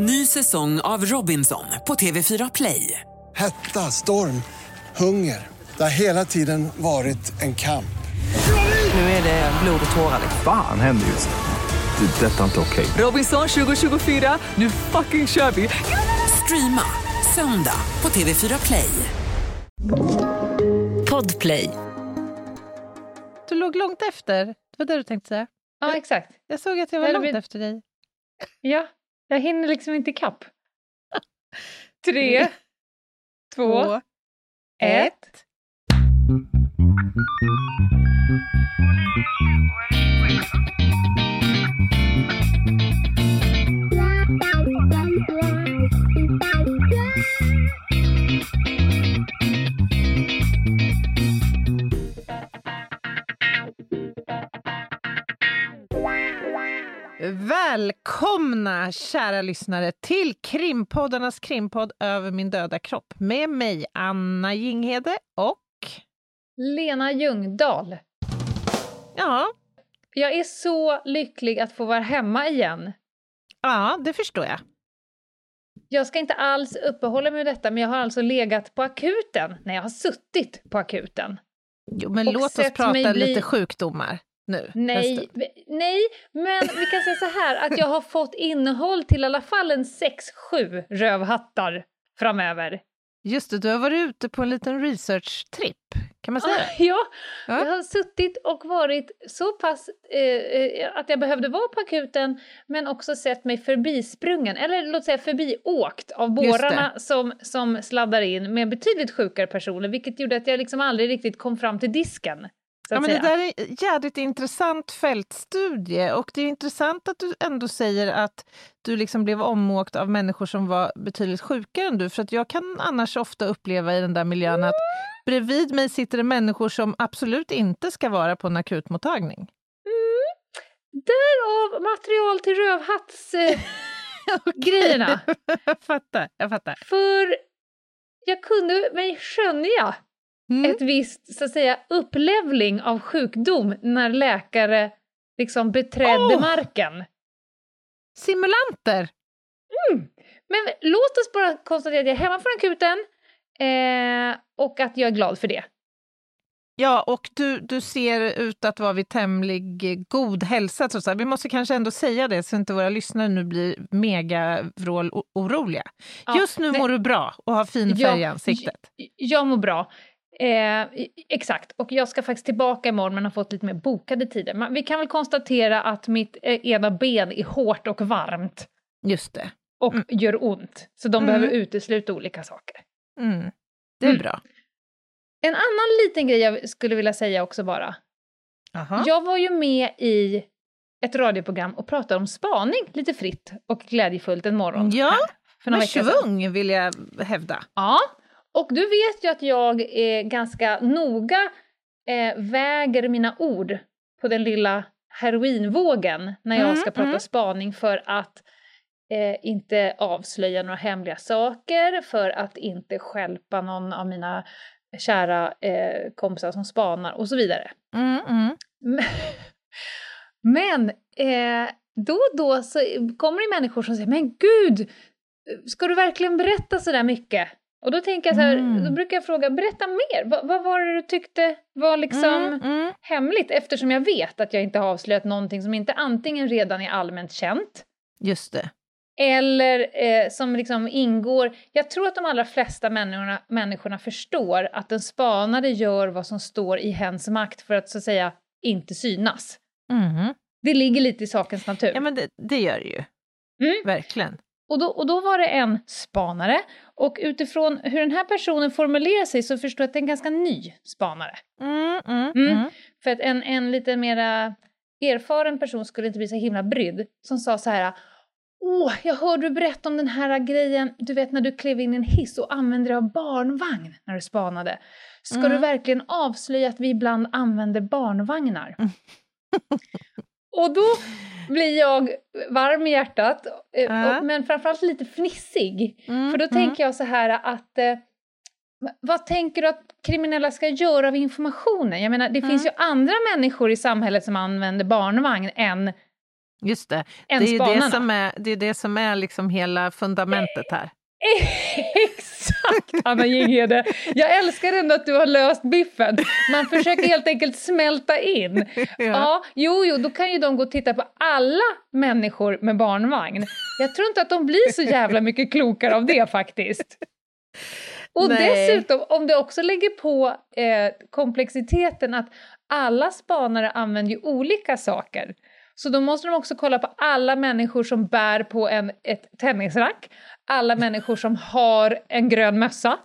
Ny säsong av Robinson på TV4 Play. Hetta, storm, hunger. Det har hela tiden varit en kamp. Nu är det blod och tårar. Fan händer just nu. Det. Detta är inte okej. Robinson 2024, nu fucking kör vi! Streama söndag på TV4 Play. Podplay. Du låg långt efter. Det var det du tänkte säga. Ja, exakt. Jag såg att jag var Eller långt efter dig. Ja, jag hinner liksom inte ikapp. Tre, två, ett. Välkomna kära lyssnare till krimpoddarnas krimpodd Över min döda kropp med mig Anna Jinghede och Lena Ljungdahl. ja, Jag är så lycklig att få vara hemma igen. ja, det förstår jag. Jag ska inte alls uppehålla mig med detta, men jag har alltså legat på akuten. Nej, jag har suttit på akuten. Jo, men låt oss prata bli- lite sjukdomar nu. Nej, nej, men vi kan säga så här att jag har fått innehåll till i alla fall en 6-7 rövhattar framöver. Just det, du har varit ute på en liten research-tripp, kan man säga det? Ja, Ja. jag har suttit och varit så pass eh, eh, att jag behövde vara på akuten men också sett mig förbisprungen, eller låt säga förbiåkt av bårarna som, som sladdar in med betydligt sjukare personer vilket gjorde att jag liksom aldrig riktigt kom fram till disken. Ja, men det där är en jädrigt intressant fältstudie och det är intressant att du ändå säger att du liksom blev omåkt av människor som var betydligt sjukare än du. För att jag kan annars ofta uppleva i den där miljön att bredvid mig sitter det människor som absolut inte ska vara på en akutmottagning. Därav material till rövhattsgrejerna. jag fattar, jag fattar. För jag kunde mig skönja Mm. ett visst, så att säga, upplevling av sjukdom när läkare liksom beträdde Åh! marken. Simulanter! Men låt oss bara konstatera att jag är hemma från akuten eh, och att jag är glad för det. Ja, och du, du ser ut att vara vid tämlig god hälsa. Allt. Vi måste kanske ändå säga det så inte våra lyssnare nu blir mega oroliga. Ja, Just nu nej. mår du bra och har fin färg i ansiktet. j- Jag mår bra. Eh, exakt, och jag ska faktiskt tillbaka imorgon men har fått lite mer bokade tider. Men vi kan väl konstatera att mitt eh, ena ben är hårt och varmt Just det. och Mm. gör ont. Så de Mm. behöver utesluta olika saker. Mm. Det är Mm. bra. En annan liten grej jag skulle vilja säga också bara. Aha. Jag var ju med i ett radioprogram och pratade om spaning lite fritt och glädjefullt en morgon. Ja, Med svung vill jag hävda. Ja, och du vet ju att jag är ganska noga eh, väger mina ord på den lilla heroinvågen när jag Mm, ska prata mm. spaning för att eh, inte avslöja några hemliga saker, för att inte stjälpa någon av mina kära eh, kompisar som spanar och så vidare. Mm, mm. Men- Men eh, då och då så kommer det människor som säger men gud, ska du verkligen berätta så där mycket? Och då tänker jag så här, Mm. då brukar jag fråga, berätta mer. Va, vad var det du tyckte var liksom Mm, mm. hemligt? Eftersom jag vet att jag inte har avslöjat någonting som inte antingen redan är allmänt känt Just det. eller eh, som liksom ingår... Jag tror att de allra flesta människorna, människorna förstår att en spanare gör vad som står i hens makt för att så att säga inte synas. Mhm. Det ligger lite i sakens natur. Ja, men det, det gör det ju. Mm. Verkligen. Och, då, och då var det en spanare, och utifrån hur den här personen formulerar sig så förstår jag att det är en ganska ny spanare. Mm, mm, Mm. mm. För att en, en lite mera erfaren person skulle inte bli så himla brydd, som sa så här Åh, jag hörde du berätta om den här grejen, du vet när du klev in i en hiss och använde dig av barnvagn när du spanade. Ska Mm. du verkligen avslöja att vi ibland använder barnvagnar? Mm. och då blir jag varm i hjärtat, och, men framförallt lite fnissig. Mm, För då mm. tänker jag så här att eh, vad tänker du att kriminella ska göra av informationen? Jag menar, det finns ju Mm. andra människor i samhället som använder barnvagn än Just det. än Det är ju det spanarna. som är, det är, det som är liksom hela fundamentet här. Exakt, Anna Jinghede! Jag älskar ändå att du har löst biffen. Man försöker helt enkelt smälta in. Ja, jo, jo, då kan ju de gå och titta på alla människor med barnvagn. Jag tror inte att de blir så jävla mycket klokare av det faktiskt. Och Nej. dessutom, om du också lägger på eh, komplexiteten att alla spanare använder ju olika saker. Så då måste de också kolla på alla människor som bär på en, ett tennisrack, alla människor som har en grön mössa,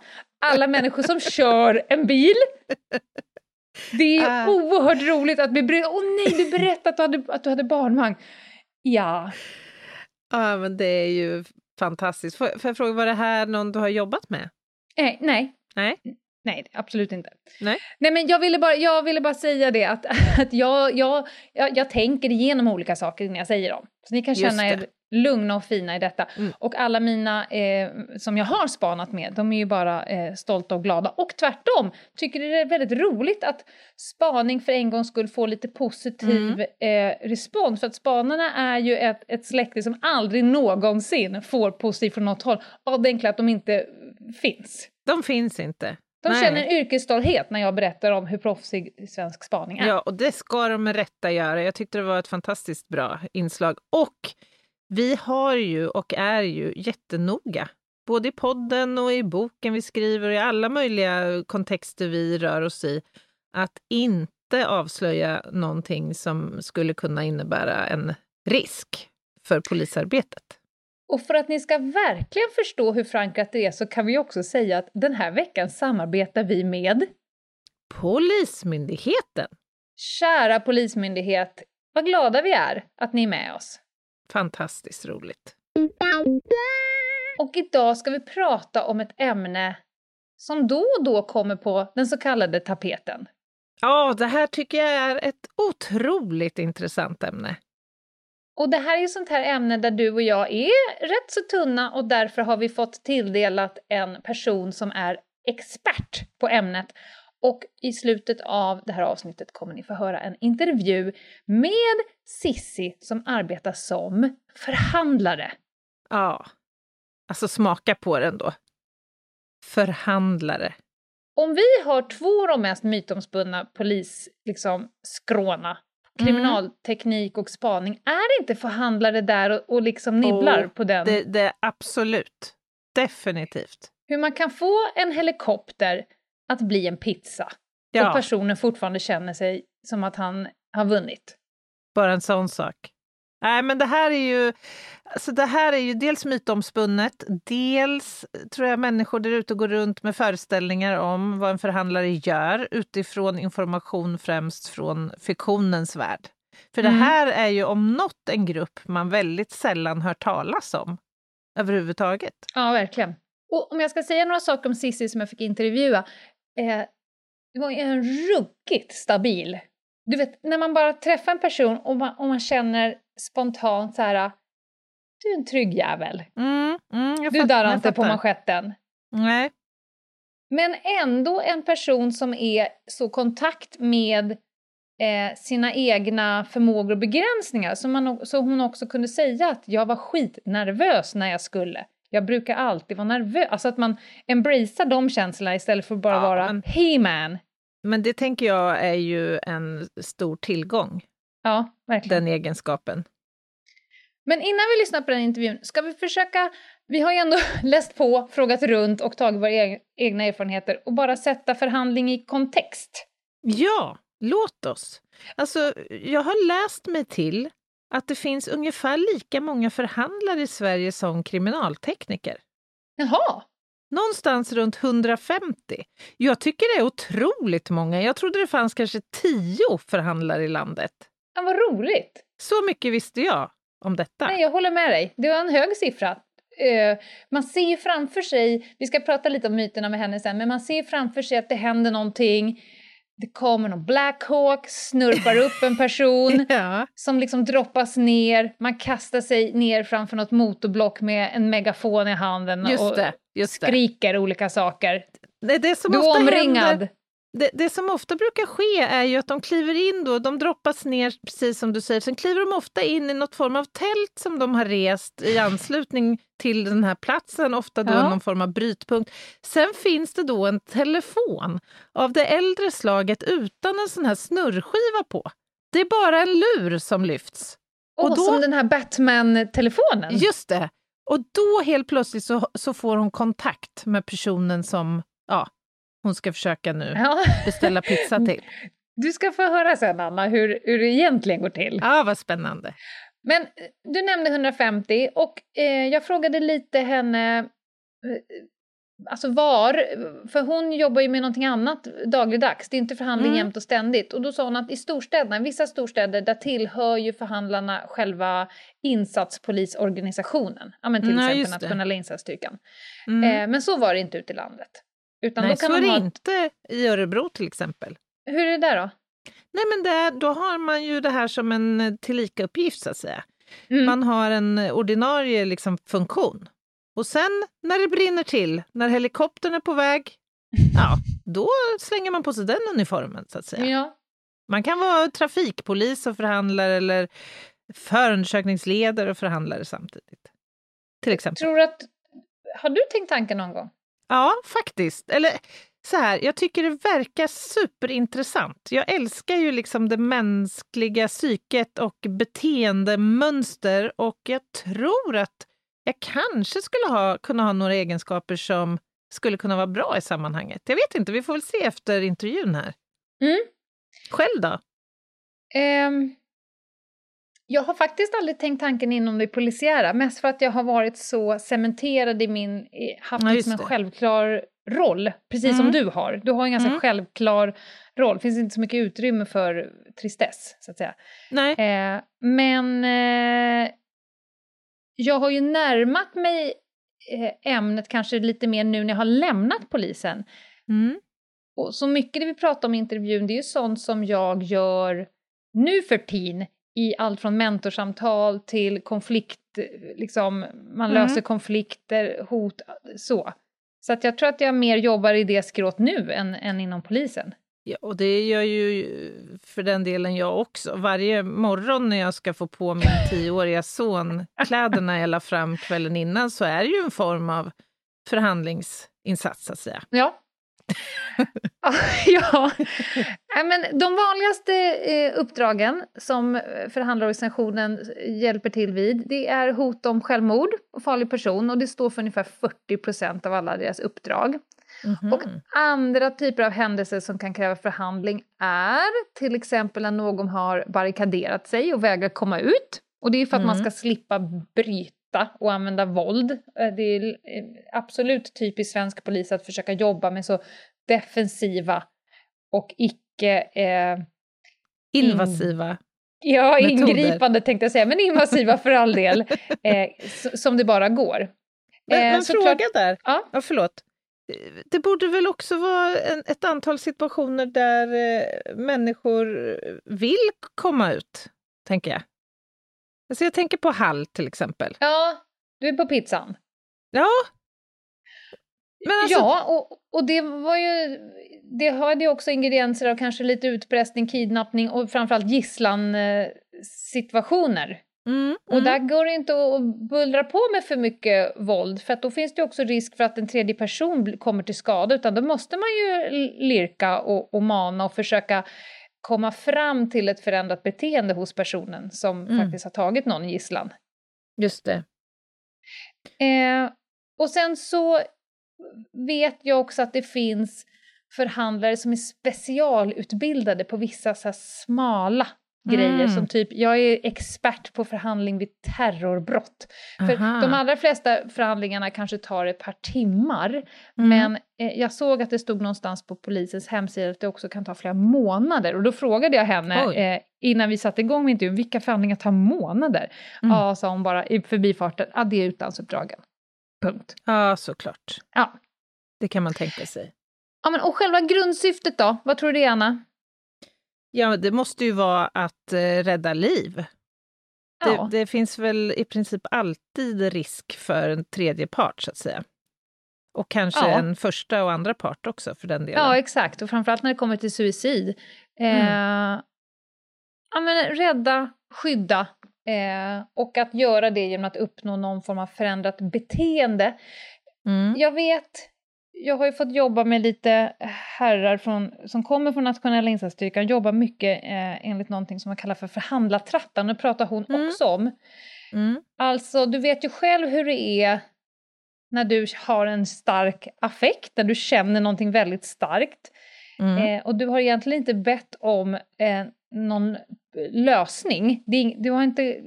alla människor som kör en bil. Det är Ah. oerhört roligt att bli bry- Åh nej, du berättade att du hade, att du hade barnvagn. Ja, Ja, men det är ju fantastiskt. Får, får jag fråga, var det här någon du har jobbat med? nej, nej. Nej? Nej, absolut inte. Nej. Nej men jag ville bara, jag ville bara säga det att, att jag, jag, jag, jag tänker igenom olika saker innan jag säger dem. Så ni kan känna er lugna och fina i detta. Mm. Och alla mina eh, som jag har spanat med, de är ju bara eh, stolta och glada. Och tvärtom, tycker det är väldigt roligt att spaning för en gångs skull får lite positiv eh, respons. För att spanarna är ju ett, ett släkte som aldrig någonsin får positivt från något håll. Av det enkla att de inte finns. De finns inte. De Nej. känner en yrkesstolthet när jag berättar om hur proffsig svensk spaning är. Ja, och det ska de med rätta göra. Jag tyckte det var ett fantastiskt bra inslag. Och vi har ju och är ju jättenoga, både i podden och i boken vi skriver och i alla möjliga kontexter vi rör oss i, att inte avslöja någonting som skulle kunna innebära en risk för polisarbetet. Och för att ni ska verkligen förstå hur förankrat det är så kan vi också säga att den här veckan samarbetar vi med Polismyndigheten! kära Polismyndighet. Vad glada vi är att ni är med oss. Fantastiskt roligt. Och idag ska vi prata om ett ämne som då och då kommer på den så kallade tapeten. Ja, det här tycker jag är ett otroligt intressant ämne. Och det här är ju sånt här ämne där du och jag är rätt så tunna och därför har vi fått tilldelat en person som är expert på ämnet. Och i slutet av det här avsnittet kommer ni få höra en intervju med Sissi som arbetar som förhandlare. Ja, alltså smaka på den då. Förhandlare. Om vi har två av de mest mytomspunna polis, liksom, skråna, kriminalteknik och spaning, är inte förhandlare där och, och liksom nibblar Åh, på den? Det, det är absolut. Definitivt. Hur man kan få en helikopter att bli en pizza och Ja, personen fortfarande känner sig som att han har vunnit. bara en sån sak. Nej, men det här är ju, alltså det här är ju dels mytomspunnet, dels tror jag människor där ute går runt med föreställningar om vad en förhandlare gör utifrån information främst från fiktionens värld. För det Mm. här är ju om något en grupp man väldigt sällan hör talas om överhuvudtaget. Ja, verkligen. Och om jag ska säga några saker om Cissi som jag fick intervjua. Eh, det var en ruggigt stabil. Du vet, när man bara träffar en person och man, och man känner spontant så här. Du är en trygg jävel. Mm, mm, Du darrar inte på manschetten. Nej. Men ändå en person som är så kontakt med eh, sina egna förmågor och begränsningar. Så, man, så hon också kunde säga att jag var skitnervös när jag skulle. Jag brukar alltid vara nervös. Alltså att man embracear de känslorna istället för att bara Ja, vara men- hey man. Men det tänker jag är ju en stor tillgång, Ja, verkligen. den egenskapen. Men innan vi lyssnar på den intervjun, ska vi försöka... Vi har ju ändå läst på, frågat runt och tagit våra eg- egna erfarenheter och bara sätta förhandling i kontext. Ja, låt oss. Alltså, jag har läst mig till att det finns ungefär lika många förhandlare i Sverige som kriminaltekniker. Jaha, Någonstans runt 150. Jag tycker det är otroligt många. Jag trodde det fanns kanske tio förhandlare i landet. ja, vad roligt! Så mycket visste jag om detta. Nej, jag håller med dig. Det var en hög siffra. Eh, man ser framför sig, vi ska prata lite om myterna med henne sen, men man ser framför sig att det händer någonting. Det kommer någon Black Hawk, snurpar upp en person Ja, som liksom droppas ner, man kastar sig ner framför något motorblock med en megafon i handen just och det. Det. skriker olika saker. Det som Du är omringad. Händer, det, det som ofta brukar ske är ju att de kliver in då, de droppas ner precis som du säger, sen kliver de ofta in i något form av tält som de har rest i anslutning till den här platsen, ofta då Ja. någon form av brytpunkt. Sen finns det då en telefon av det äldre slaget utan en sån här snurrskiva på. Det är bara en lur som lyfts. Och Och då- som den här Batman-telefonen. Just det! Och då helt plötsligt så, så får hon kontakt med personen som ja, hon ska försöka nu Ja. beställa pizza till. Du ska få höra sen, Anna, hur, hur det egentligen går till. Ja, vad spännande. Men eh, du nämnde 150 och eh, jag frågade lite henne eh, Alltså var, för hon jobbar ju med någonting annat dagligdags, det är inte förhandling Mm. jämt och ständigt. Och då sa hon att i storstäderna, vissa storstäder, där tillhör ju förhandlarna själva insatspolisorganisationen. Ja men till Nej, exempel nationella insatsstyrkan. Mm. Eh, men så var det inte ute i landet. Utan Nej, då kan så är det ha, inte i Örebro till exempel. Hur är det där då? Nej, men där, då har man ju det här som en eh, tillika-uppgift så att säga. Mm. Man har en eh, ordinarie liksom, funktion. Och sen när det brinner till, när helikoptern är på väg, ja, då slänger man på sig den uniformen så att säga. Ja. Man kan vara trafikpolis och förhandlare eller förundersökningsledare och förhandlare samtidigt. Till exempel. Tror att, har du tänkt tanken någon gång? Ja, faktiskt. Eller så här, jag tycker det verkar superintressant. Jag älskar ju liksom det mänskliga psyket och beteendemönster och jag tror att jag kanske skulle ha, kunna ha några egenskaper som skulle kunna vara bra i sammanhanget. Jag vet inte, vi får väl se efter intervjun här. Mm. Själv då? Ehm, jag har faktiskt aldrig tänkt tanken inom det polisiära, mest för att jag har varit så cementerad i min, haft Ja, liksom en självklar roll, precis som Mm. du har. Du har en ganska Mm. självklar roll, det finns inte så mycket utrymme för tristess, så att säga. Nej. Eh, men eh, jag har ju närmat mig eh, ämnet kanske lite mer nu när jag har lämnat polisen. Mm. Och så mycket det vi pratar om i intervjun, det är ju sånt som jag gör nu för tiden i allt från mentorsamtal till konflikt, liksom man Mm. löser konflikter, hot, så. Så att jag tror att jag mer jobbar i det skrået nu än, än inom polisen. Ja, och det gör ju för den delen jag också. Varje morgon när jag ska få på min tioåriga son kläderna jag la fram kvällen innan så är det ju en form av förhandlingsinsats, så att säga. Ja. ja. Men de vanligaste eh, uppdragen som eh, förhandlarorganisationen hjälper till vid, det är hot om självmord och farlig person och det står för ungefär 40 procent av alla deras uppdrag. Mhm. Och andra typer av händelser som kan kräva förhandling är till exempel när någon har barrikaderat sig och vägrar komma ut. Och det är för att man Mm. ska slippa bryta och använda våld. Eh, Det är eh, absolut typiskt svensk polis att försöka jobba med så defensiva och icke eh, Invasiva. ja, Metoder. ingripande tänkte jag säga, men invasiva för all del, eh, som det bara går. Men, Eh, men fråga där. Ja. Ja, förlåt. Det borde väl också vara en, ett antal situationer där eh, människor vill komma ut, tänker jag. Alltså jag tänker på Hall till exempel. Ja, du är på pizzan. Ja. Men alltså, Ja, och, och det var ju... Det hade ju också ingredienser av kanske lite utpressning, kidnappning och framförallt gisslan-situationer. Mm, Och mm. där går det inte att bullra på med för mycket våld för då finns det också risk för att en tredje person kommer till skada utan då måste man ju lirka och, och mana och försöka komma fram till ett förändrat beteende hos personen som Mm. faktiskt har tagit någon gisslan. Just det. Eh, och sen så vet jag också att det finns förhandlare som är specialutbildade på vissa så här smala grejer Mm. som typ, jag är expert på förhandling vid terrorbrott. För Aha. de allra flesta förhandlingarna kanske tar ett par timmar, Mm. men eh, jag såg att det stod någonstans på polisens hemsida att det också kan ta flera månader. Och då frågade jag henne eh, innan vi satte igång med intervjun, vilka förhandlingar tar månader? Mm. Ja, sa hon bara i förbifarten, ja det är utlandsuppdragen. Punkt. Ja, såklart. Ja. Det kan man tänka sig. ja men, och själva grundsyftet då? Vad tror du det är, Anna? Ja, det måste ju vara att eh, rädda liv. Ja. Det, det finns väl i princip alltid risk för en tredje part, så att säga. Och kanske Ja. en första och andra part också för den delen. Ja, exakt. Och framförallt när det kommer till suicid. Eh, ja, men rädda, skydda eh, och att göra det genom att uppnå någon form av förändrat beteende. Mm. Jag vet, jag har ju fått jobba med lite herrar från, som kommer från nationella insatsstyrkan, jobbar mycket eh, enligt någonting som man kallar för förhandlartrappan, och det pratar hon Mm. också om. Mm. Alltså, du vet ju själv hur det är när du har en stark affekt, när du känner någonting väldigt starkt. Mm. Eh, och du har egentligen inte bett om eh, någon lösning. Du har inte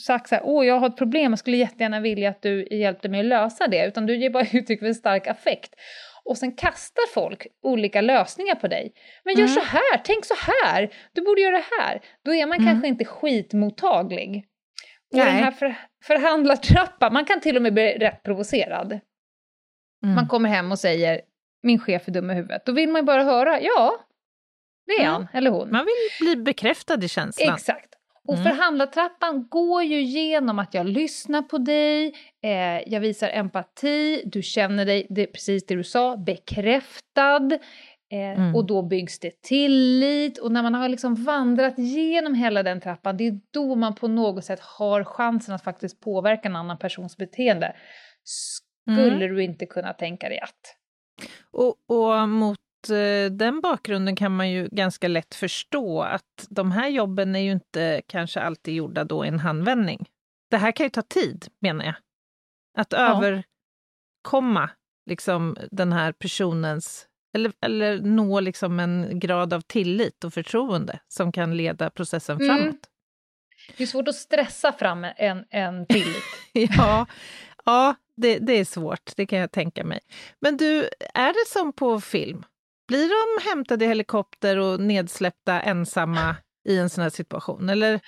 sagt så här, åh jag har ett problem, jag skulle jättegärna vilja att du hjälpte mig att lösa det, utan du ger bara uttryck för en stark affekt. Och sen kastar folk olika lösningar på dig. Men gör Mm. så här, tänk så här, du borde göra det här. Då är man Mm. kanske inte skitmottaglig. Och Nej. den här för, förhandlartrappan, man kan till och med bli rätt provocerad. Mm. Man kommer hem och säger min chef är dum i huvudet. Då vill man ju bara höra, ja, det är Mm. han eller hon. Man vill bli bekräftad i känslan. Exakt. Och Mm. förhandlartrappan går ju genom att jag lyssnar på dig, eh, jag visar empati, du känner dig, det är precis det du sa, bekräftad. Eh, Mm. Och då byggs det tillit och när man har liksom vandrat genom hela den trappan, det är då man på något sätt har chansen att faktiskt påverka en annan persons beteende. Skulle Mm. du inte kunna tänka dig att? Och, och mot den bakgrunden kan man ju ganska lätt förstå att de här jobben är ju inte kanske alltid gjorda då i en handvändning. Det här kan ju ta tid, menar jag. Att Ja. överkomma liksom den här personens, eller, eller nå liksom en grad av tillit och förtroende som kan leda processen Mm. framåt. Det är svårt att stressa fram en, en tillit. Ja, ja det, det är svårt, det kan jag tänka mig. Men du, är det som på film? Blir de hämtade i helikopter och nedsläppta ensamma i en sån här situation? Eller?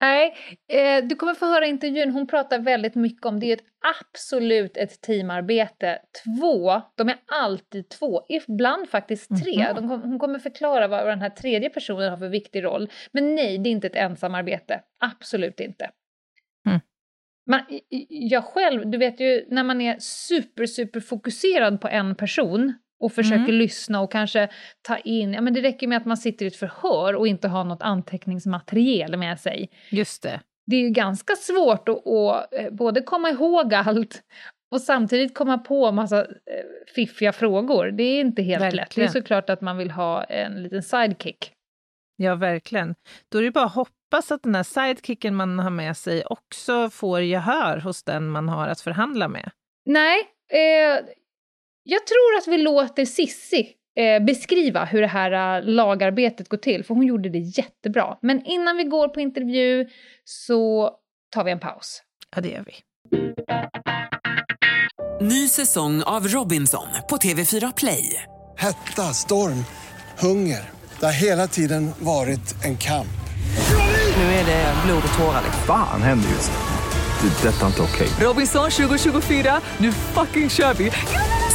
Nej, eh, du kommer få höra intervjun. Hon pratar väldigt mycket om det är ett absolut ett teamarbete. Två, de är alltid två, ibland faktiskt tre. Mhm. De hon kommer förklara vad den här tredje personen har för viktig roll. Men nej, det är inte ett ensamarbete. Absolut inte. Mm. Man, jag själv, du vet ju när man är super, super fokuserad på en person och försöker Mm. lyssna och kanske ta in, ja men det räcker med att man sitter i ett förhör och inte har något anteckningsmaterial med sig Just det. det är ju ganska svårt att, att eh, både komma ihåg allt och samtidigt komma på massa eh, fiffiga frågor. Det är inte helt lätt. Det är Verkligen. såklart att man vill ha en liten sidekick. Ja, verkligen. Då är det bara att hoppas att den här sidekicken man har med sig också får gehör hos den man har att förhandla med. Nej, eh, jag tror att vi låter Sissi eh, beskriva hur det här eh, lagarbetet går till, för hon gjorde det jättebra. Men innan vi går på intervju så tar vi en paus. Ja, det gör vi. Ny säsong av Robinson på TV4 Play. Hetta, storm, hunger. Det har hela tiden varit en kamp. Nu är det blod och tårar. liksom. Fan händer just. Det. är Detta är inte okej. Robinson 2024, nu fucking kör vi!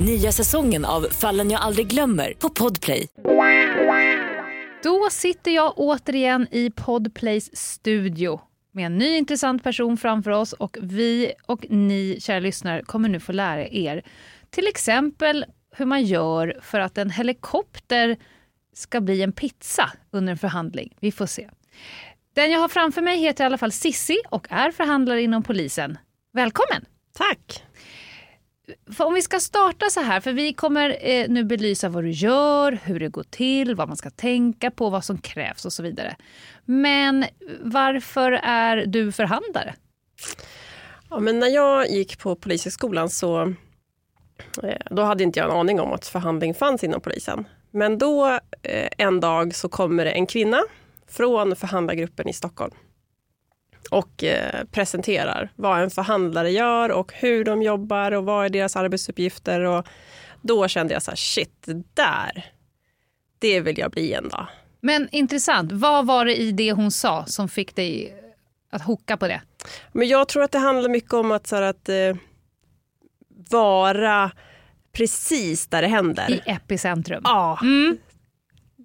Nya säsongen av Fallen jag aldrig glömmer på Podplay. Då sitter jag återigen i Podplays studio med en ny intressant person framför oss och vi och ni, kära lyssnare, kommer nu få lära er till exempel hur man gör för att en helikopter ska bli en pizza under en förhandling. Vi får se. Den jag har framför mig heter i alla fall Sissi och är förhandlare inom polisen. Välkommen! Tack! För om vi ska starta så här, för vi kommer eh, nu belysa vad du gör, hur det går till, vad man ska tänka på, vad som krävs och så vidare. Men varför är du förhandlare? Ja, men när jag gick på Polishögskolan så eh, då hade inte jag en aning om att förhandling fanns inom polisen. Men då eh, en dag så kommer det en kvinna från förhandlargruppen i Stockholm och eh, presenterar vad en förhandlare gör och hur de jobbar och vad är deras arbetsuppgifter. Och då kände jag så här, shit, där, det vill jag bli en dag. Men intressant, vad var det i det hon sa som fick dig att hocka på det? Men jag tror att det handlar mycket om att, så här, att eh, vara precis där det händer. I epicentrum. Ja. Mm.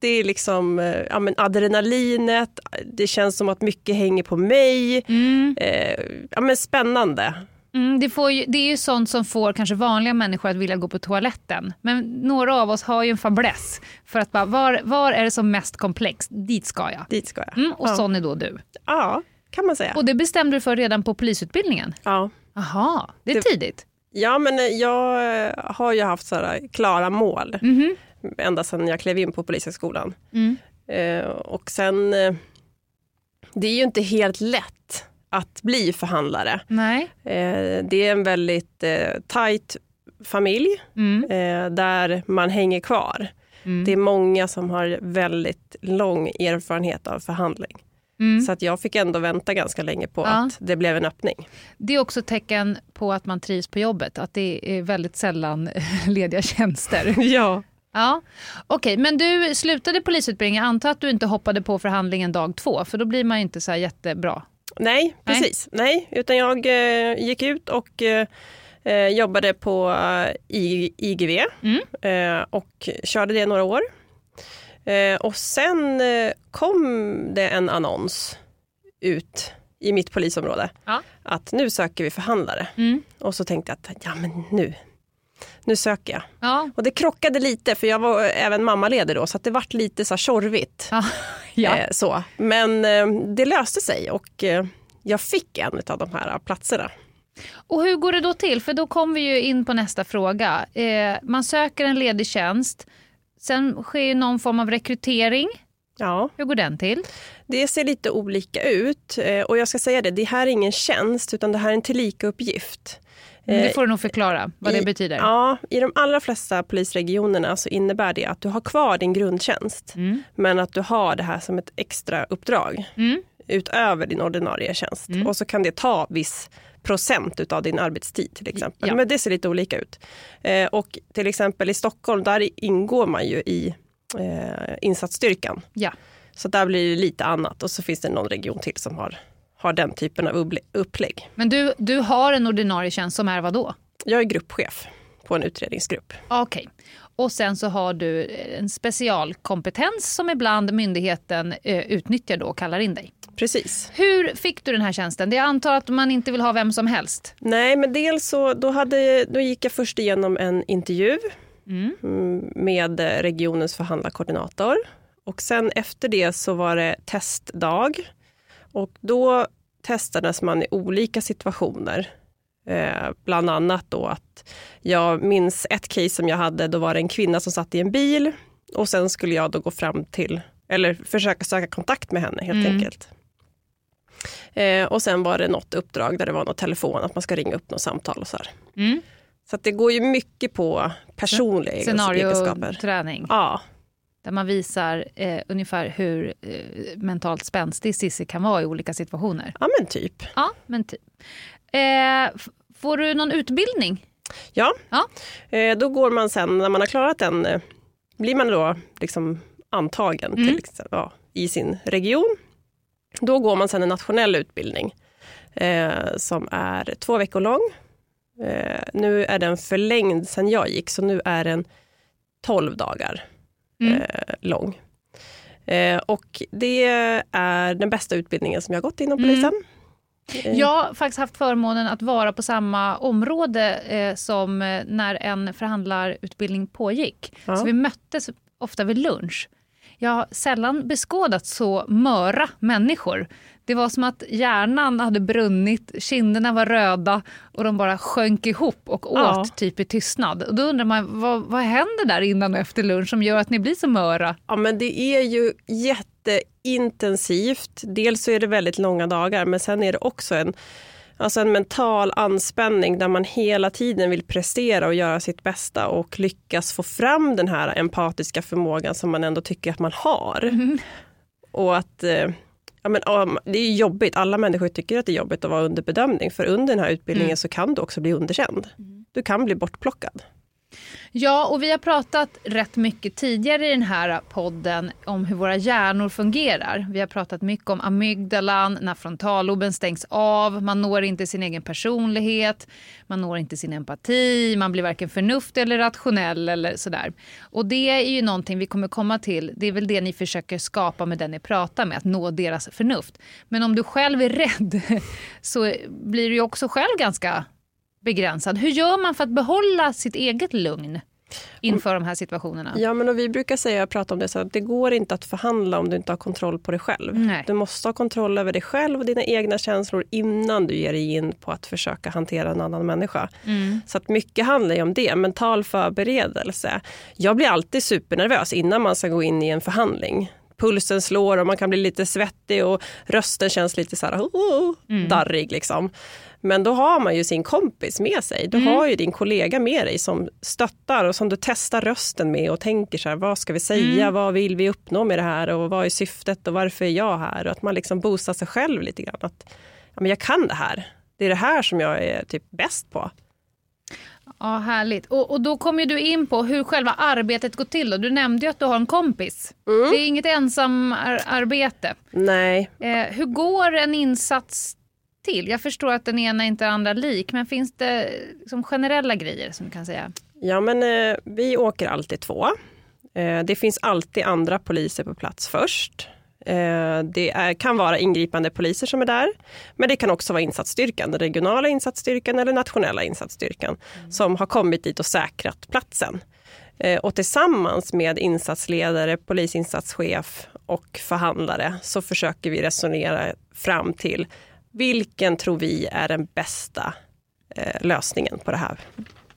Det är liksom eh, ja, men adrenalinet, det känns som att mycket hänger på mig. Mm. Eh, ja, men spännande. Mm, det, får ju, det är ju sånt som får kanske vanliga människor att vilja gå på toaletten. Men några av oss har ju en fäbless för att bara, var, var är det som mest komplext? Dit ska jag. Dit ska jag. Mm, och ja. sån är då du. Ja, kan man säga. Och det bestämde du för redan på polisutbildningen? Ja. Aha, det är Det- tidigt. Ja, men eh, jag eh, har ju haft så här klara mål Mhm. Ända sedan jag klev in på Polishögskolan. Mm. Eh, och sen, eh, det är ju inte helt lätt att bli förhandlare. Nej. Eh, det är en väldigt eh, tajt familj Mm. där man hänger kvar. Mm. Det är många som har väldigt lång erfarenhet av förhandling. Mm. Så att jag fick ändå vänta ganska länge på Ja. att det blev en öppning. Det är också tecken på att man trivs på jobbet, att det är väldigt sällan lediga tjänster. Ja. Ja, Okej, men du slutade polisutbildningen. Jag antar att du inte hoppade på förhandlingen dag två, för då blir man ju inte så här jättebra. Nej, precis. Nej. utan jag eh, gick ut och eh, eh, jobbade på eh, I- IGV Mm. eh, och körde det några år. Eh, och sen kom det en annons ut i mitt polisområde Ja. att nu söker vi förhandlare. Mm. Och så tänkte jag att ja, men nu, nu söker jag. Ja, Och det krockade lite för jag var även mammaledig då så att det vart lite så här tjorvigt. ja. ja. Eh, så. Men eh, det löste sig och eh, jag fick en av de här platserna. Och hur går det då till? För då kommer vi ju in på nästa fråga. Eh, man söker en ledig tjänst. Sen sker någon form av rekrytering. Ja, Hur går den till? det ser lite olika ut. Eh, och jag ska säga det, det här är ingen tjänst utan det här är en tillika-uppgift. Eh, Det får du nog förklara vad det i, betyder. Ja, I de allra flesta polisregionerna så innebär det att du har kvar din grundtjänst Mm. men att du har det här som ett extra uppdrag Mm. utöver din ordinarie tjänst. Mm. Och så kan det ta viss procent utav din arbetstid till exempel. Ja. Men det ser lite olika ut. Eh, och till exempel i Stockholm, där ingår man ju i eh, insatsstyrkan. Ja. Så där blir det lite annat och så finns det någon region till som har, har den typen av upplägg. Men du, du har en ordinarie tjänst som är vad då? Jag är gruppchef på en utredningsgrupp. Okej. Och sen så har du en specialkompetens som ibland myndigheten eh, utnyttjar då och kallar in dig. Precis. Hur fick du den här tjänsten? Det jag antar att man inte vill ha vem som helst. Nej, men dels så då, hade, då gick jag först igenom en intervju Mm. mm, med regionens förhandlarkoordinator. Och sen efter det så var det testdag. Och då testades man i olika situationer. Eh, bland annat då att jag minns ett case som jag hade, då var det en kvinna som satt i en bil och sen skulle jag då gå fram till, eller försöka söka kontakt med henne helt Mm. enkelt. Eh, och sen var det något uppdrag där det var något telefon, att man ska ringa upp något samtal och så här. Mm. Så det går ju mycket på personliga egenskaper. Scenarioträning. Ja, Där man visar eh, ungefär hur eh, mentalt spänstig Cissi kan vara i olika situationer. ja men typ. Ja, men typ. Eh, får du någon utbildning? Ja. Ja. Eh, då går man sen, när man har klarat den, eh, blir man då liksom antagen Mm. till, exempel, ja, i sin region. Då går man sen en nationell utbildning eh, som är två veckor lång. Nu är den förlängd sen jag gick, så nu är den 12 dagar Mm. eh, lång. Eh, och det är den bästa utbildningen som jag gått inom Mm. polisen. Eh, Jag har faktiskt haft förmånen att vara på samma område eh, som eh, när en förhandlarutbildning pågick. Ja. Så vi möttes ofta vid lunch. Jag har sällan beskådat så möra människor. Det var som att hjärnan hade brunnit, kinderna var röda och de bara sjönk ihop och åt Ja. typ i tystnad. Och då undrar man, vad, vad händer där innan och efter lunch som gör att ni blir så möra? Ja, men det är ju jätteintensivt. Dels så är det väldigt långa dagar, men sen är det också en, alltså en mental anspänning där man hela tiden vill prestera och göra sitt bästa och lyckas få fram den här empatiska förmågan som man ändå tycker att man har. Och att, eh, Ja, men, um, det är jobbigt, alla människor tycker att det är jobbigt att vara under bedömning, för under den här utbildningen Mm. så kan du också bli underkänd. Du kan bli bortplockad. Ja, och vi har pratat rätt mycket tidigare i den här podden om hur våra hjärnor fungerar. Vi har pratat mycket om amygdalan, när frontalloben stängs av, man når inte sin egen personlighet, man når inte sin empati, man blir varken förnuftig eller rationell eller sådär. Och det är ju någonting vi kommer komma till, det är väl det ni försöker skapa med den ni pratar med, att nå deras förnuft. Men om du själv är rädd så blir du ju också själv ganska begränsad. Hur gör man för att behålla sitt eget lugn inför de här situationerna? Ja, men och vi brukar säga, prata om det, så att det går inte att förhandla om du inte har kontroll på dig själv. Nej. Du måste ha kontroll över dig själv och dina egna känslor innan du ger dig in på att försöka hantera en annan människa. Mm. Så att mycket handlar ju om det, mental förberedelse. Jag blir alltid supernervös innan man ska gå in i en förhandling. Pulsen slår och man kan bli lite svettig och rösten känns lite så här, oh, darrig. Liksom. Men då har man ju sin kompis med sig. Du har ju din kollega med dig som stöttar och som du testar rösten med och tänker så här, vad ska vi säga, vad vill vi uppnå med det här och vad är syftet och varför är jag här? Och att man liksom boostar sig själv lite grann. Att, ja, men jag kan det här. Det är det här som jag är typ bäst på. Ja, härligt. Och, och då kommer du in på hur själva arbetet går till. Då. Du nämnde ju att du har en kompis. Det är inget ensamarbete. Nej, Eh, hur går en insats till? Jag förstår att den ena inte är andra lik, men finns det liksom generella grejer som du kan säga? Ja, men eh, vi åker alltid två. Eh, det finns alltid andra poliser på plats först. Eh, det är, kan vara ingripande poliser som är där, men det kan också vara insatsstyrkan, den regionala insatsstyrkan eller nationella insatsstyrkan som har kommit dit och säkrat platsen. Eh, och tillsammans med insatsledare, polisinsatschef och förhandlare så försöker vi resonera fram till vilken tror vi är den bästa eh, lösningen på det här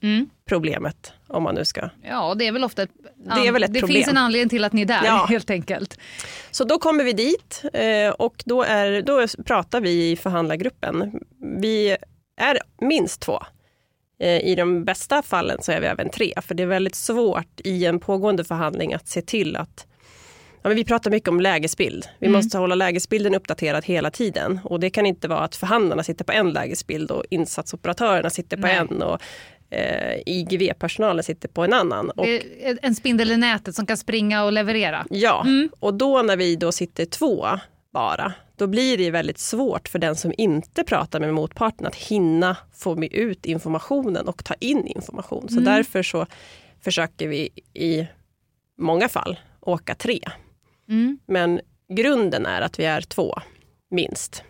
Mm. problemet. Om man nu ska. Ja, det är väl ofta ett, Det är väl ett det problem. finns en anledning till att ni är där, Ja. helt enkelt. Så då kommer vi dit eh, och då, är, då pratar vi i förhandlargruppen. Vi är minst två. Eh, I de bästa fallen så är vi även tre, för det är väldigt svårt i en pågående förhandling att se till att Ja, men vi pratar mycket om lägesbild. Vi Mm. måste hålla lägesbilden uppdaterad hela tiden. Och det kan inte vara att förhandlarna sitter på en lägesbild och insatsoperatörerna sitter på Nej. en och eh, IGV-personalen sitter på en annan. Och, en spindel i nätet som kan springa och leverera. Ja, och då när vi då sitter två bara, då blir det väldigt svårt för den som inte pratar med motparten att hinna få med ut informationen och ta in information. Så därför så försöker vi i många fall åka tre. Mm. Men grunden är att vi är två, minst.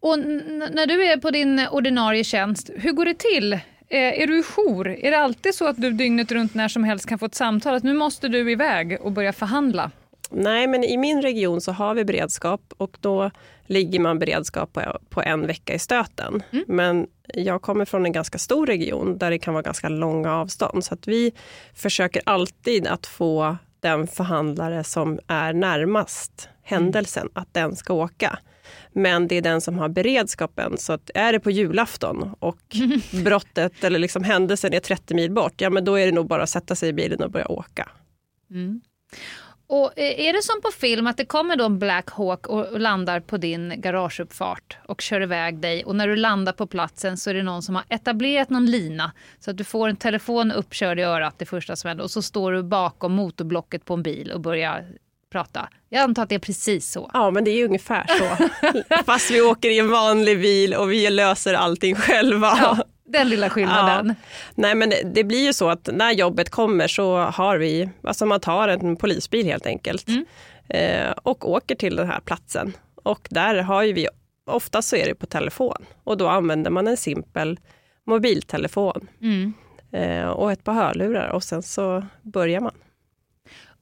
Och när du är på din ordinarie tjänst, hur går det till? Eh, är du jour? Är det alltid så att du dygnet runt när som helst kan få ett samtal att nu måste du iväg och börja förhandla? Nej, men i min region så har vi beredskap och då ligger man beredskap på, på en vecka i stöten. Men jag kommer från en ganska stor region där det kan vara ganska långa avstånd. Så att vi försöker alltid att få den förhandlare som är närmast händelsen, att den ska åka. Men det är den som har beredskapen. Så att är det på julafton och brottet eller liksom händelsen är 30 mil bort, ja men då är det nog bara att sätta sig i bilen och börja åka. Och eh, är det som på film att det kommer då en Black Hawk och och landar på din garageuppfart och kör iväg dig och när du landar på platsen så är det någon som har etablerat någon lina så att du får en telefon uppkörd i örat det första som händer och så står du bakom motorblocket på en bil och börjar prata. Jag antar att det är precis så. Ja, men det är ungefär så. Fast vi åker i en vanlig bil och vi löser allting själva. Ja, den lilla skillnaden. Nej, men det- det blir ju så att när jobbet kommer så har vi, alltså man tar en polisbil helt enkelt eh, och åker till den här platsen. Och där har ju vi, oftast så är det på telefon och då använder man en simpel mobiltelefon Mm. eh, och ett par hörlurar och sen så börjar man.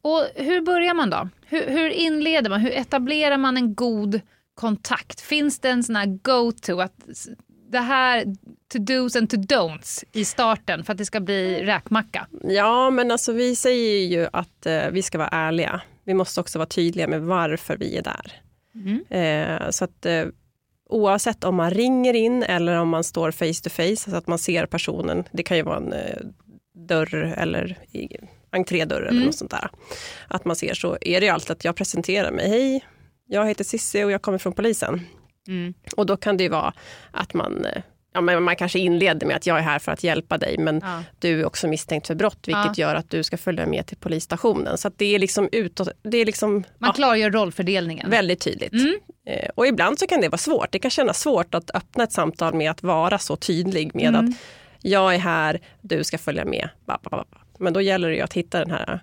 Och hur börjar man då? Hur, hur inleder man? Hur etablerar man en god kontakt? Finns det en sån här go-to? Att det här to dos and to don'ts i starten för att det ska bli räkmacka? Ja, men alltså vi säger ju att eh, vi ska vara ärliga. Vi måste också vara tydliga med varför vi är där. Eh, så att eh, oavsett om man ringer in eller om man står face to face, så att man ser personen. Det kan ju vara en eh, dörr eller entrédörr eller något sånt där. Att man ser så är det ju alltid att jag presenterar mig. Hej, jag heter Sissi och jag kommer från polisen. Mm. Och då kan det ju vara att man, eh, ja, men man kanske inleder med att jag är här för att hjälpa dig, men Ja. du är också misstänkt för brott, vilket Ja. gör att du ska följa med till polisstationen. Så det är liksom utåt, det är liksom Man klargör rollfördelningen. väldigt tydligt. Mm. Eh, Och ibland så kan det vara svårt. Det kan kännas svårt att öppna ett samtal med att vara så tydlig med Mm. att jag är här, du ska följa med. Ba, ba, ba. Men då gäller det ju att hitta den här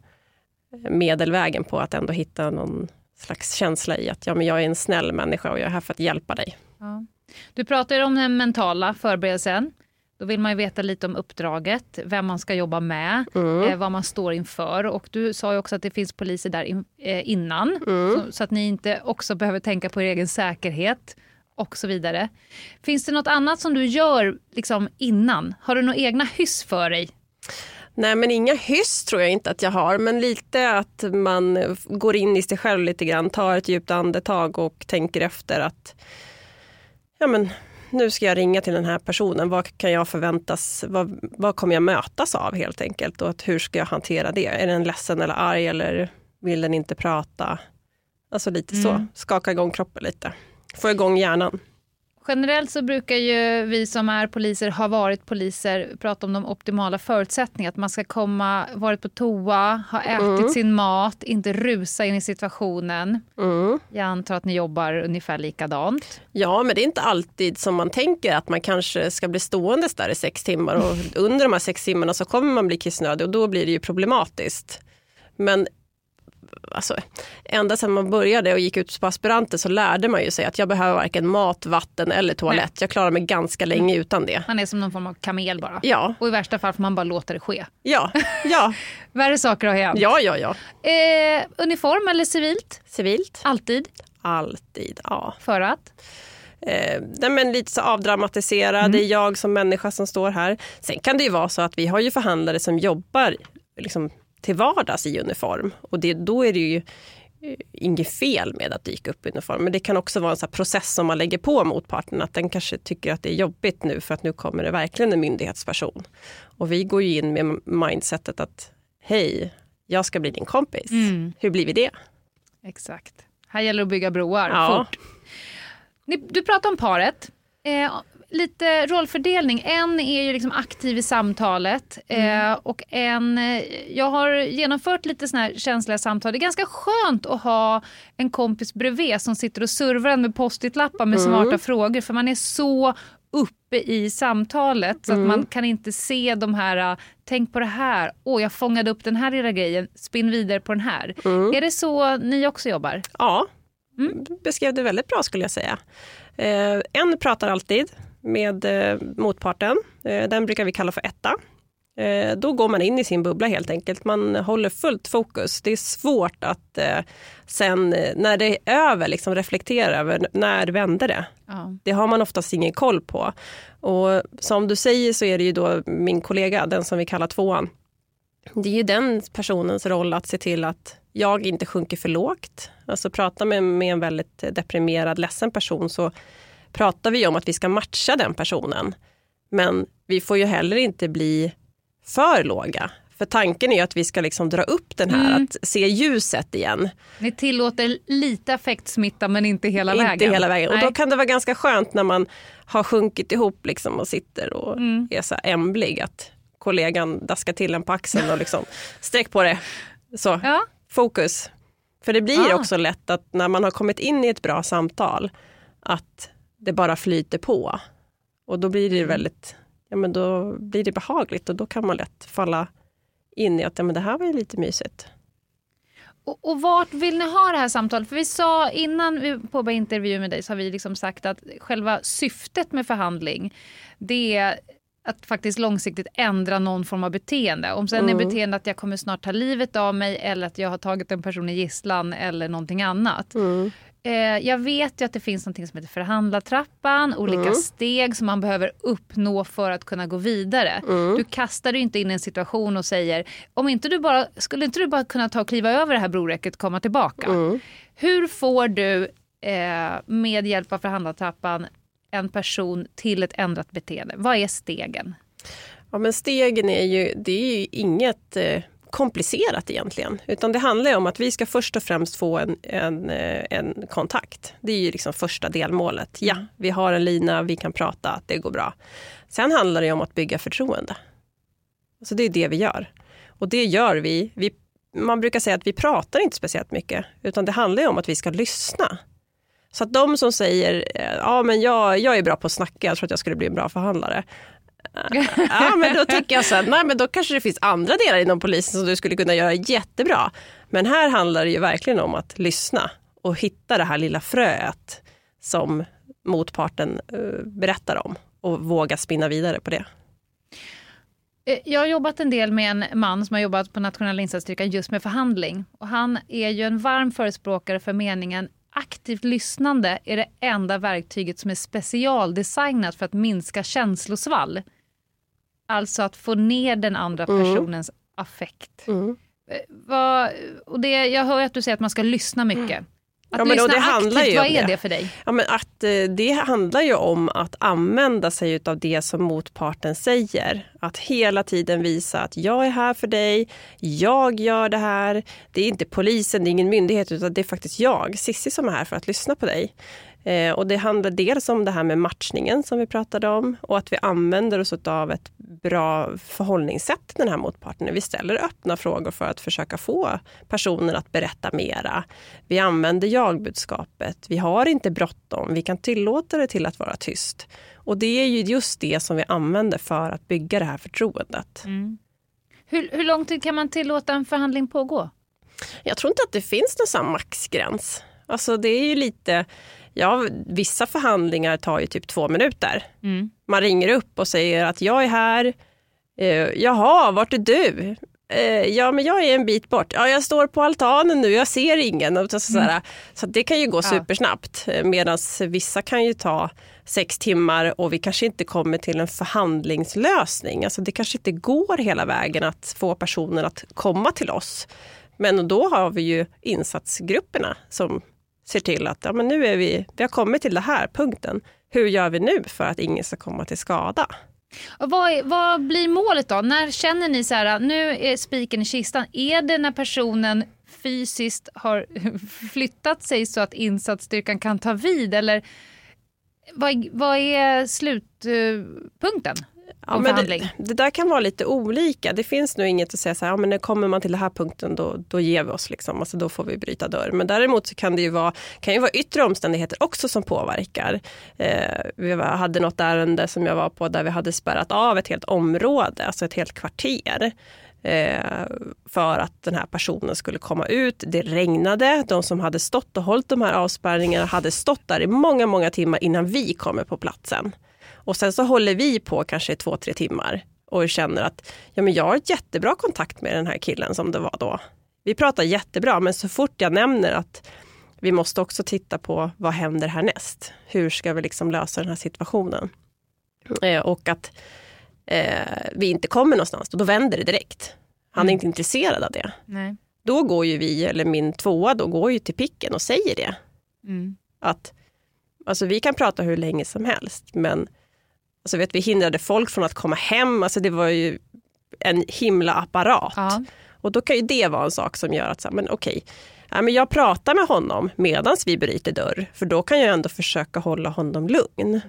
eh, medelvägen på att ändå hitta någon slags känsla i att ja, men jag är en snäll människa och jag är här för att hjälpa dig. Ja. Du pratar om den mentala förberedelsen. Då vill man ju veta lite om uppdraget, vem man ska jobba med, Mm. eh, vad man står inför. Och du sa ju också att det finns poliser där in, eh, innan, Mm. så, så att ni inte också behöver tänka på er egen säkerhet och så vidare. Finns det något annat som du gör liksom innan? Har du några egna hyss för dig? Nej, men inga hyss tror jag inte att jag har, men lite att man går in i sig själv lite grann, tar ett djupt andetag och tänker efter att ja, men, nu ska jag ringa till den här personen. Vad kan jag förväntas, vad, vad kommer jag mötas av helt enkelt och hur ska jag hantera det? Är den ledsen eller arg eller vill den inte prata? Alltså lite så, Mm. skaka igång kroppen lite. Få igång hjärnan. Generellt så brukar ju vi som är poliser, har varit poliser, prata om de optimala förutsättningarna. Att man ska komma, varit på toa, ha ätit Mm. sin mat, inte rusa in i situationen. Mm. Jag antar att ni jobbar ungefär likadant. Ja, men det är inte alltid som man tänker att man kanske ska bli ståendes där i sex timmar och under de här sex timmarna så kommer man bli kissnödig och då blir det ju problematiskt. Men alltså, ända sedan man började och gick ut på aspiranter så lärde man ju sig att jag behöver varken mat, vatten eller toalett. Jag klarar mig ganska länge utan det. Man är som någon form av kamel bara. Ja, Och i värsta fall får man bara låta det ske. ja, ja, Värre saker har hänt. ja, ja, ja. Eh, uniform eller civilt? Civilt, Alltid. alltid, ja. För att? Eh, nej, men lite så avdramatiserad, det är jag som människa som står här. Sen kan det ju vara så att vi har ju förhandlare som jobbar liksom, till vardags i uniform och det, då är det ju eh, inget fel med att dyka upp i uniform. Men det kan också vara en sån process som man lägger på motparten, att den kanske tycker att det är jobbigt nu för att nu kommer det verkligen en myndighetsperson. Och vi går ju in med mindsetet att hej, jag ska bli din kompis. Mm. Hur blir vi det? Exakt. Här gäller det att bygga broar Ja. fort. Du pratar om paret. Eh, lite rollfördelning. En är ju liksom aktiv i samtalet eh, och en... Eh, jag har genomfört lite såna här känsliga samtal. Det är ganska skönt att ha en kompis bredvid som sitter och servar en med post-it-lappar med smarta frågor för man är så uppe i samtalet så att man kan inte se de här, eh, tänk på det här, åh jag fångade upp den här lilla grejen, spinn vidare på den här. Är det så ni också jobbar? Ja, du beskrev det väldigt bra skulle jag säga. Eh, en pratar alltid med eh, motparten. Eh, den brukar vi kalla för etta. Eh, då går man in i sin bubbla helt enkelt. Man håller fullt fokus. Det är svårt att sen när det är över liksom reflektera över när vände det. Ja. Det har man oftast ingen koll på. Och som du säger så är det ju då min kollega, den som vi kallar tvåan. Det är ju den personens roll att se till att jag inte sjunker för lågt. Alltså prata med, med en väldigt deprimerad, ledsen person så pratar vi om att vi ska matcha den personen. Men vi får ju heller inte bli för låga. För tanken är ju att vi ska liksom dra upp den här, Mm. att se ljuset igen. Ni tillåter lite affektsmitta men inte hela inte vägen. hela vägen. Och Nej. då kan det vara ganska skönt när man har sjunkit ihop liksom och sitter och Mm. är så ämblig att kollegan daskar till en på axeln och liksom sträck på det. Så, Ja. fokus. För det blir Ah. också lätt att när man har kommit in i ett bra samtal att det bara flyter på. Och då blir det Mm. väldigt, ja men då blir det behagligt och då kan man lätt falla in i att ja, men det här var ju lite mysigt. Och, och vart vill ni ha det här samtalet? För vi sa innan vi påbörjade intervjun med dig så har vi liksom sagt att själva syftet med förhandling det är att faktiskt långsiktigt ändra någon form av beteende. Om sen är Mm. beteendet att jag kommer snart ta livet av mig eller att jag har tagit en person i gisslan eller någonting annat. Eh, jag vet ju att det finns något som heter förhandlartrappan, olika Mm. steg som man behöver uppnå för att kunna gå vidare. Mm. Du kastar dig inte in i en situation och säger om inte du bara, skulle inte du bara kunna ta och kliva över det här broräcket och komma tillbaka? Mm. Hur får du eh, med hjälp av förhandlartrappan en person till ett ändrat beteende? Vad är stegen? Ja, men stegen är ju, det är ju inget eh, komplicerat egentligen. Utan det handlar om att vi ska först och främst få en, en, eh, en kontakt. Det är ju liksom första delmålet. Ja, vi har en lina, vi kan prata, det går bra. Sen handlar det om att bygga förtroende. Alltså det är det vi gör. Och det gör vi. vi. Man brukar säga att vi pratar inte speciellt mycket, utan det handlar om att vi ska lyssna. Så att de som säger, eh, ja men jag, jag är bra på att snacka, jag tror att jag skulle bli en bra förhandlare. ja men då tycker jag så här, nej men då kanske det finns andra delar inom polisen som du skulle kunna göra jättebra. Men här handlar det ju verkligen om att lyssna och hitta det här lilla fröet som motparten eh, berättar om och våga spinna vidare på det. Eh, jag har jobbat en del med en man som har jobbat på nationella insatsstyrkan just med förhandling. Och han är ju en varm förespråkare för meningen aktivt lyssnande är det enda verktyget som är specialdesignat för att minska känslosvall. Alltså att få ner den andra Mm. personens affekt. Mm. Eh, Vad, och det, jag hör att du säger att man ska lyssna mycket. Att Ja, men lyssna det handlar aktivt, ju vad är det. det för dig? Ja, men att, eh, det handlar ju om att använda sig av det som motparten säger. Att hela tiden visa att jag är här för dig, jag gör det här. Det är inte polisen, det är ingen myndighet, utan det är faktiskt jag, Sissi, som är här för att lyssna på dig. Eh, och det handlar dels om det här med matchningen som vi pratade om och att vi använder oss av ett bra förhållningssätt till den här motparten. Vi ställer öppna frågor för att försöka få personen att berätta mera. Vi använder jagbudskapet. Vi har inte bråttom. Vi kan tillåta det till att vara tyst. Och det är ju just det som vi använder för att bygga det här förtroendet. Hur, hur lång tid kan man tillåta en förhandling pågå? Jag tror inte att det finns någon maxgräns. Alltså det är ju lite, ja vissa förhandlingar tar ju typ två minuter. Mm. Man ringer upp och säger att jag är här. Eh, jaha, vart är du? Eh, ja, men jag är en bit bort. Ja, jag står på altanen nu, jag ser ingen. Och Så, sådär. så det kan ju gå supersnabbt. Medan vissa kan ju ta sex timmar och vi kanske inte kommer till en förhandlingslösning. Alltså det kanske inte går hela vägen att få personen att komma till oss. Men då har vi ju insatsgrupperna som ser till att ja, men nu är vi, vi har kommit till den här punkten. Hur gör vi nu för att ingen ska komma till skada? Och vad, är, vad blir målet då? När känner ni så här, nu är spiken i kistan? Är det när personen fysiskt har flyttat sig så att insatsstyrkan kan ta vid? Eller vad, vad är slutpunkten? Ja, men det, det där kan vara lite olika. Det finns nog inget att säga så här, ja, men när kommer man till den här punkten då, då ger vi oss. Liksom. Alltså, då får vi bryta dörr. Men däremot så kan det ju vara, kan ju vara yttre omständigheter också som påverkar. Eh, vi var, hade något ärende som jag var på där vi hade spärrat av ett helt område, alltså ett helt kvarter. Eh, för att den här personen skulle komma ut. Det regnade. De som hade stått och hållit de här avspärrningarna hade stått där i många, många timmar innan vi kommer på platsen. Och sen så håller vi på kanske i två, tre timmar och känner att ja, men jag har ett jättebra kontakt med den här killen som det var då. Vi pratar jättebra, men så fort jag nämner att vi måste också titta på vad händer härnäst? Hur ska vi liksom lösa den här situationen? Eh, och att eh, vi inte kommer någonstans, då vänder det direkt. Han är inte intresserad av det. Nej. Då går ju vi, eller min tvåa, då går ju till picken och säger det. Mm. Att alltså vi kan prata hur länge som helst, men alltså vet, vi hindrade folk från att komma hem. Alltså det var ju en himla apparat. Ja. Och då kan ju det vara en sak som gör att, så här, men okej, ja, men jag pratar med honom medan vi bryter dörr, för då kan jag ändå försöka hålla honom lugn.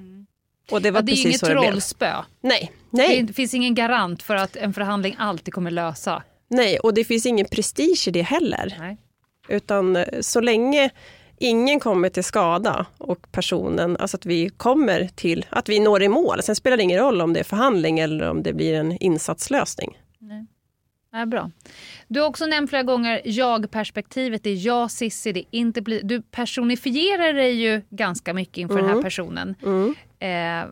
Och det var Ja, det är inget trollspö. Nej, nej. Det finns ingen garant för att en förhandling alltid kommer lösa. Nej, och det finns ingen prestige i det heller. Nej. Utan eh, så länge ingen kommer till skada och personen, alltså att vi kommer till, att vi når i mål. Sen spelar det ingen roll om det är förhandling eller om det blir en insatslösning. Ja, bra. Du har också nämnt flera gånger jag-perspektivet. Det är jag, Sissi, det inte... poli- Du personifierar dig ju ganska mycket inför den här Mm. personen. Mm. Eh,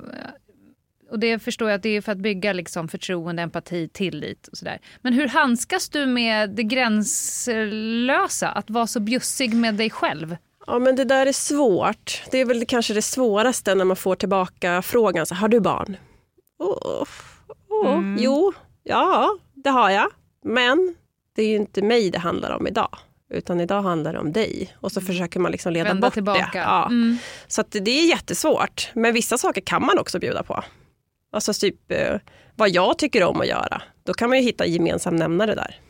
och det förstår jag att det är för att bygga liksom förtroende, empati, tillit och sådär. Men hur handskas du med det gränslösa? Att vara så bjussig med dig själv? Ja men det där är svårt. Det är väl kanske det svåraste när man får tillbaka frågan, så, har du barn? Oh, oh, Mm. Jo, ja det har jag. Men det är ju inte mig det handlar om idag. Utan idag handlar det om dig. Och så försöker man liksom leda Vända bort tillbaka. det. Ja. Mm. Så det är jättesvårt. Men vissa saker kan man också bjuda på. Alltså typ eh, vad jag tycker om att göra. Då kan man ju hitta gemensam nämnare där.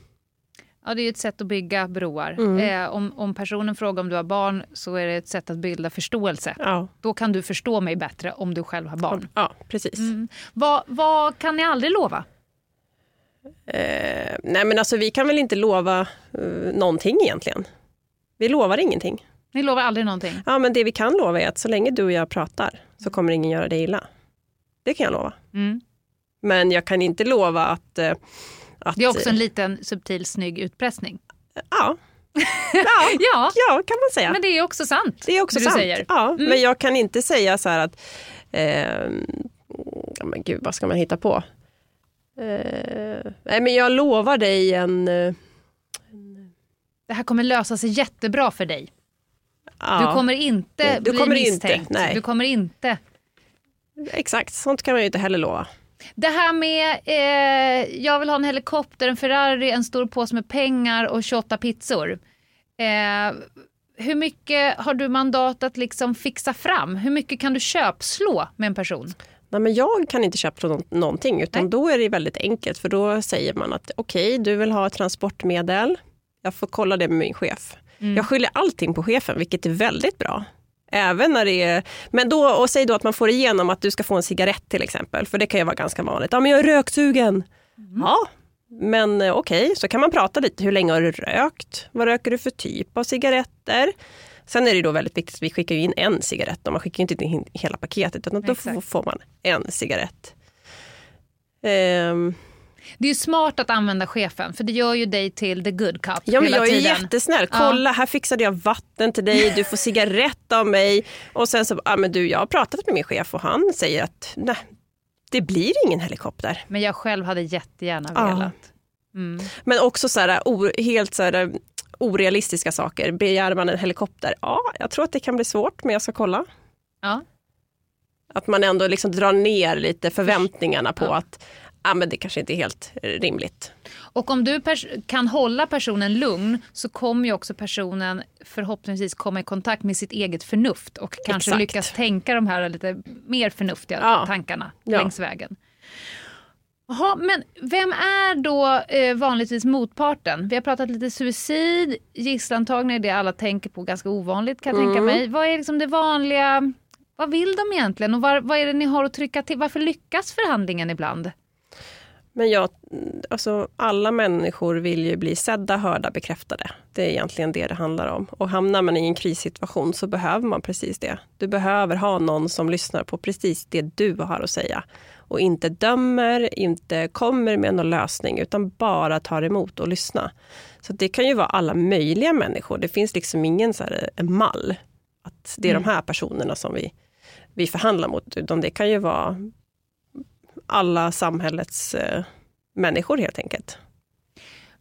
Ja, det är ett sätt att bygga broar. Mm. Eh, om, om personen frågar om du har barn så är det ett sätt att bilda förståelse. Ja, Då kan du förstå mig bättre om du själv har barn. ja precis. Mm. Vad, vad kan ni aldrig lova? Eh, nej men alltså vi kan väl inte lova eh, någonting egentligen. Vi lovar ingenting. Ni lovar aldrig någonting? Ja men det vi kan lova är att så länge du och jag pratar så kommer ingen göra dig illa. Det kan jag lova. Mm. Men jag kan inte lova att... eh, att Det är också en liten subtil snygg utpressning. Ja, Ja, ja kan man säga. men det är också sant. Det är också det du sant. säger. Ja, Mm. Men jag kan inte säga så här att... Eh, men gud, vad ska man hitta på? Eh, nej, men jag lovar dig en... Eh, Det här kommer lösa sig jättebra för dig. ja, Du kommer inte Du bli kommer inte, misstänkt. nej. Du kommer inte... Exakt, sånt kan man ju inte heller lova. Det här med eh, jag vill ha en helikopter, en Ferrari, en stor påse med pengar och 28 pizzor. Eh, hur mycket har du mandat att liksom fixa fram? Hur mycket kan du köpslå med en person? Nej, men jag kan inte köpa nå- någonting utan Nej. då är det väldigt enkelt för då säger man att okej, du vill ha ett transportmedel. Jag får kolla det med min chef. Mm. Jag skyller allting på chefen, vilket är väldigt bra. Även när det är, men då, och säg då att man får igenom att du ska få en cigarett till exempel, för det kan ju vara ganska vanligt. Ja, men jag är röksugen. Ja, men eh, okej, så kan man prata lite. Hur länge har du rökt? Vad röker du för typ av cigaretter? Sen är det då väldigt viktigt att vi skickar in en cigarett man skickar inte in hela paketet utan då Exakt. får, man en cigarett. Ehm, Det är ju smart att använda chefen för det gör ju dig till the good cop ja, men hela jag är tiden. jättesnäll. Ja. Kolla, här fixade jag vatten till dig, du får cigarett av mig. Och sen så, ja men du, jag har pratat med min chef och han säger att nej, det blir ingen helikopter. Men jag själv hade jättegärna Ja. velat. Mm. Men också så här, helt så här, orealistiska saker. Begär man en helikopter? Ja, jag tror att det kan bli svårt, men jag ska kolla. Ja. Att man ändå liksom drar ner lite förväntningarna på Ja. att ja, men det kanske inte är helt rimligt. Och om du kan hålla personen lugn så kommer ju också personen förhoppningsvis komma i kontakt med sitt eget förnuft och kanske Exakt. lyckas tänka de här lite mer förnuftiga Ja. tankarna Ja. längs vägen. Jaha, men vem är då eh, vanligtvis motparten? Vi har pratat lite suicid, gisslantagning är det alla tänker på, ganska ovanligt kan jag tänka Mm. mig. Vad är liksom det vanliga, vad vill de egentligen och var, vad är det ni har att trycka till? Varför lyckas förhandlingen ibland? Men jag, alltså, alla människor vill ju bli sedda, hörda, bekräftade. Det är egentligen det det handlar om. Och hamnar man i en krissituation så behöver man precis det. Du behöver ha någon som lyssnar på precis det du har att säga. Och inte dömer, inte kommer med någon lösning, utan bara tar emot och lyssnar. Så det kan ju vara alla möjliga människor. Det finns liksom ingen så här, en mall. Att det är de här personerna som vi, vi förhandlar mot. Utan det kan ju vara alla samhällets eh, människor helt enkelt.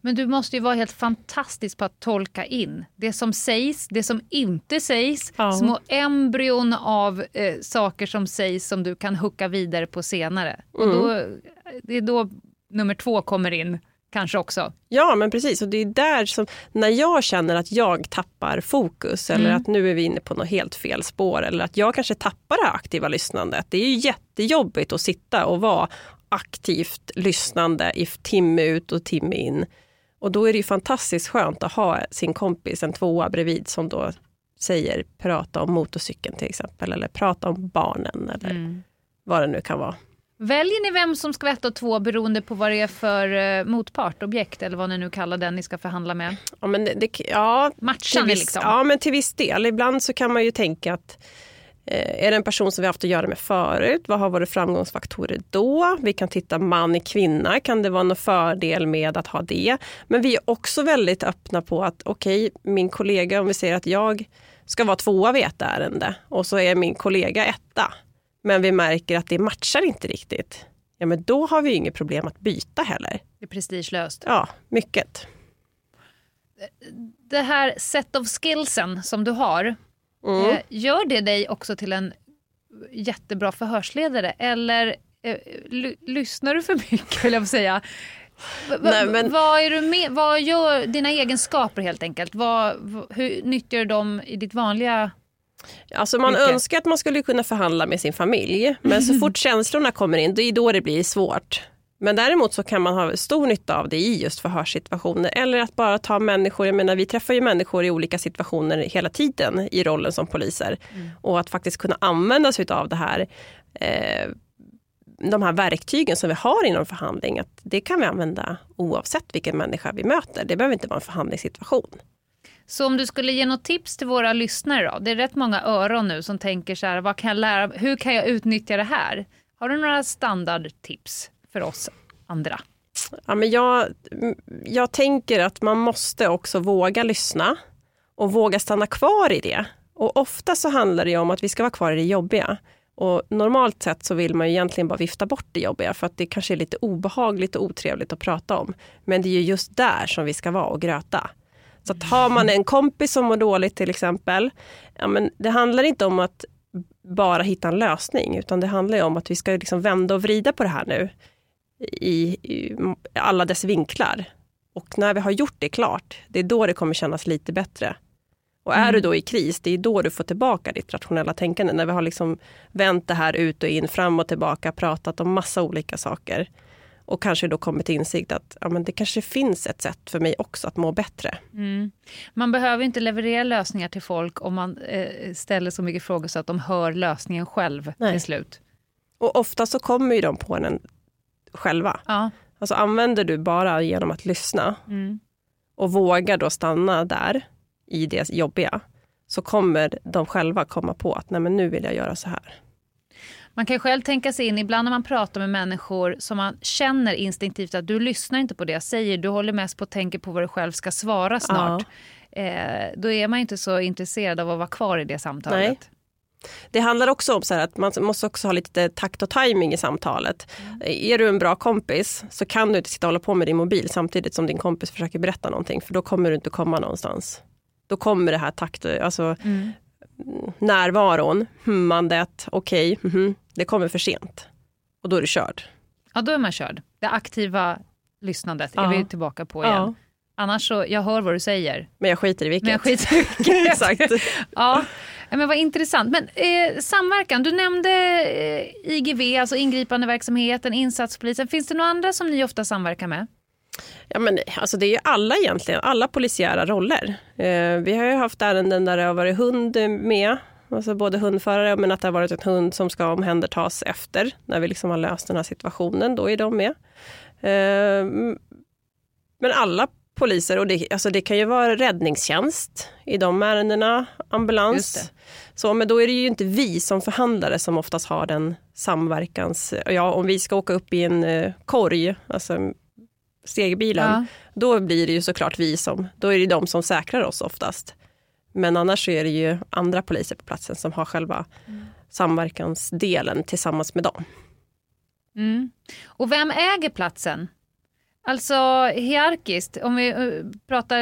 Men du måste ju vara helt fantastisk på att tolka in det som sägs, det som inte sägs, Ja. små embryon av eh, saker som sägs som du kan hucka vidare på senare. Och Mm. då, det är då nummer två kommer in, kanske också. Ja, men precis. Och det är där som, när jag känner att jag tappar fokus eller Mm. att nu är vi inne på något helt fel spår eller att jag kanske tappar det aktiva lyssnandet. Det är ju jättejobbigt att sitta och vara aktivt lyssnande i timme ut och timme in. Och då är det ju fantastiskt skönt att ha sin kompis, en tvåa bredvid som då säger prata om motorcykeln till exempel eller prata om barnen eller Mm. vad det nu kan vara. Väljer ni vem som ska vara ett och två beroende på vad det är för eh, motpart, objekt eller vad ni nu kallar den ni ska förhandla med? Ja, men det, det, ja, Matchar ni viss, liksom? Ja, men till viss del. Ibland så kan man ju tänka att eh, är det en person som vi haft att göra med förut? Vad har varit framgångsfaktorer då? Vi kan titta man, kvinna. Kan det vara någon fördel med att ha det? Men vi är också väldigt öppna på att okej, min kollega, om vi säger att jag ska vara tvåa vid ett ärende och så är min kollega etta. Men vi märker att det matchar inte riktigt. Ja, men då har vi ju inget problem att byta heller. Det är prestigelöst. Ja, mycket. Det här set of skillsen som du har, Mm. Eh, gör det dig också till en jättebra förhörsledare eller eh, ly- lyssnar du för mycket vill jag säga? Nej, men- vad, är du med, vad gör dina egenskaper helt enkelt? Vad, hur nyttjar du dem i ditt vanliga... Alltså man Mycket. önskar att man skulle kunna förhandla med sin familj, men så fort känslorna kommer in, det är då det blir svårt. Men däremot så kan man ha stor nytta av det i just förhörssituationer. Eller att bara ta människor, jag menar vi träffar ju människor i olika situationer hela tiden i rollen som poliser. Mm. Och att faktiskt kunna använda sig av det här eh, de här verktygen som vi har inom förhandling, att det kan vi använda oavsett vilken människa vi möter. Det behöver inte vara en förhandlingssituation. Så om du skulle ge något tips till våra lyssnare då? Det är rätt många öron nu som tänker så här, vad kan jag lära, hur kan jag utnyttja det här? Har du några standardtips för oss andra? Ja, men jag, jag tänker att man måste också våga lyssna och våga stanna kvar i det. Och ofta så handlar det om att vi ska vara kvar i det jobbiga. Och normalt sett så vill man ju egentligen bara vifta bort det jobbiga för att det kanske är lite obehagligt och otrevligt att prata om. Men det är ju just där som vi ska vara och gröta. Så att har man en kompis som mår dåligt till exempel, ja men det handlar inte om att bara hitta en lösning, utan det handlar om att vi ska liksom vända och vrida på det här nu i, i alla dess vinklar. Och när vi har gjort det klart, det är då det kommer kännas lite bättre. Och är Mm. du då i kris, det är då du får tillbaka ditt rationella tänkande. När vi har liksom vänt det här ut och in, fram och tillbaka, pratat om massa olika saker. Och kanske då kommit till insikt att ja, men det kanske finns ett sätt för mig också att må bättre. Mm. Man behöver inte leverera lösningar till folk om man eh, ställer så mycket frågor så att de hör lösningen själv Nej. till slut. Och ofta så kommer ju de på den själva. Ja. Alltså använder du bara genom att lyssna Mm. och vågar då stanna där i det jobbiga, så kommer de själva komma på att nej men nu vill jag göra så här. Man kan själv tänka sig in, ibland när man pratar med människor som man känner instinktivt att du lyssnar inte på det jag säger, du håller mest på att tänka på vad du själv ska svara snart. Eh, då är man inte så intresserad av att vara kvar i det samtalet. Nej. Det handlar också om så här att man måste också ha lite takt och timing i samtalet. Är du en bra kompis så kan du inte sitta och hålla på med din mobil samtidigt som din kompis försöker berätta någonting för då kommer du inte komma någonstans. Då kommer det här takt, alltså Mm. närvaron, hummandet, okej, mhm, det kommer för sent. Och då är du körd. Ja, då är man körd. Det aktiva lyssnandet är Ja. vi tillbaka på igen. Ja. Annars så, jag hör vad du säger. Men jag skiter i vilket. Men jag skiter i vilket. Exakt. Ja, Ja, men vad intressant. Men eh, samverkan, du nämnde eh, IGV, alltså ingripandeverksamheten, insatspolisen. Finns det några andra som ni ofta samverkar med? Ja, men, alltså det är ju alla egentligen, alla polisiära roller. Eh, vi har ju haft ärenden där det har varit hund med, alltså både hundförare men att det har varit en hund som ska omhändertas efter, när vi liksom har löst den här situationen, då är de med. Eh, men alla poliser, och det, alltså det kan ju vara räddningstjänst i de ärendena, ambulans. Så, men då är det ju inte vi som förhandlare som oftast har den samverkans... Ja, om vi ska åka upp i en eh, korg, alltså stegbilen, Ja. då blir det ju såklart vi som, då är det de som säkrar oss oftast. Men annars så är det ju andra poliser på platsen som har själva samverkansdelen tillsammans med dem. Mm. Och vem äger platsen? Alltså hierarkiskt, om vi eh, pratar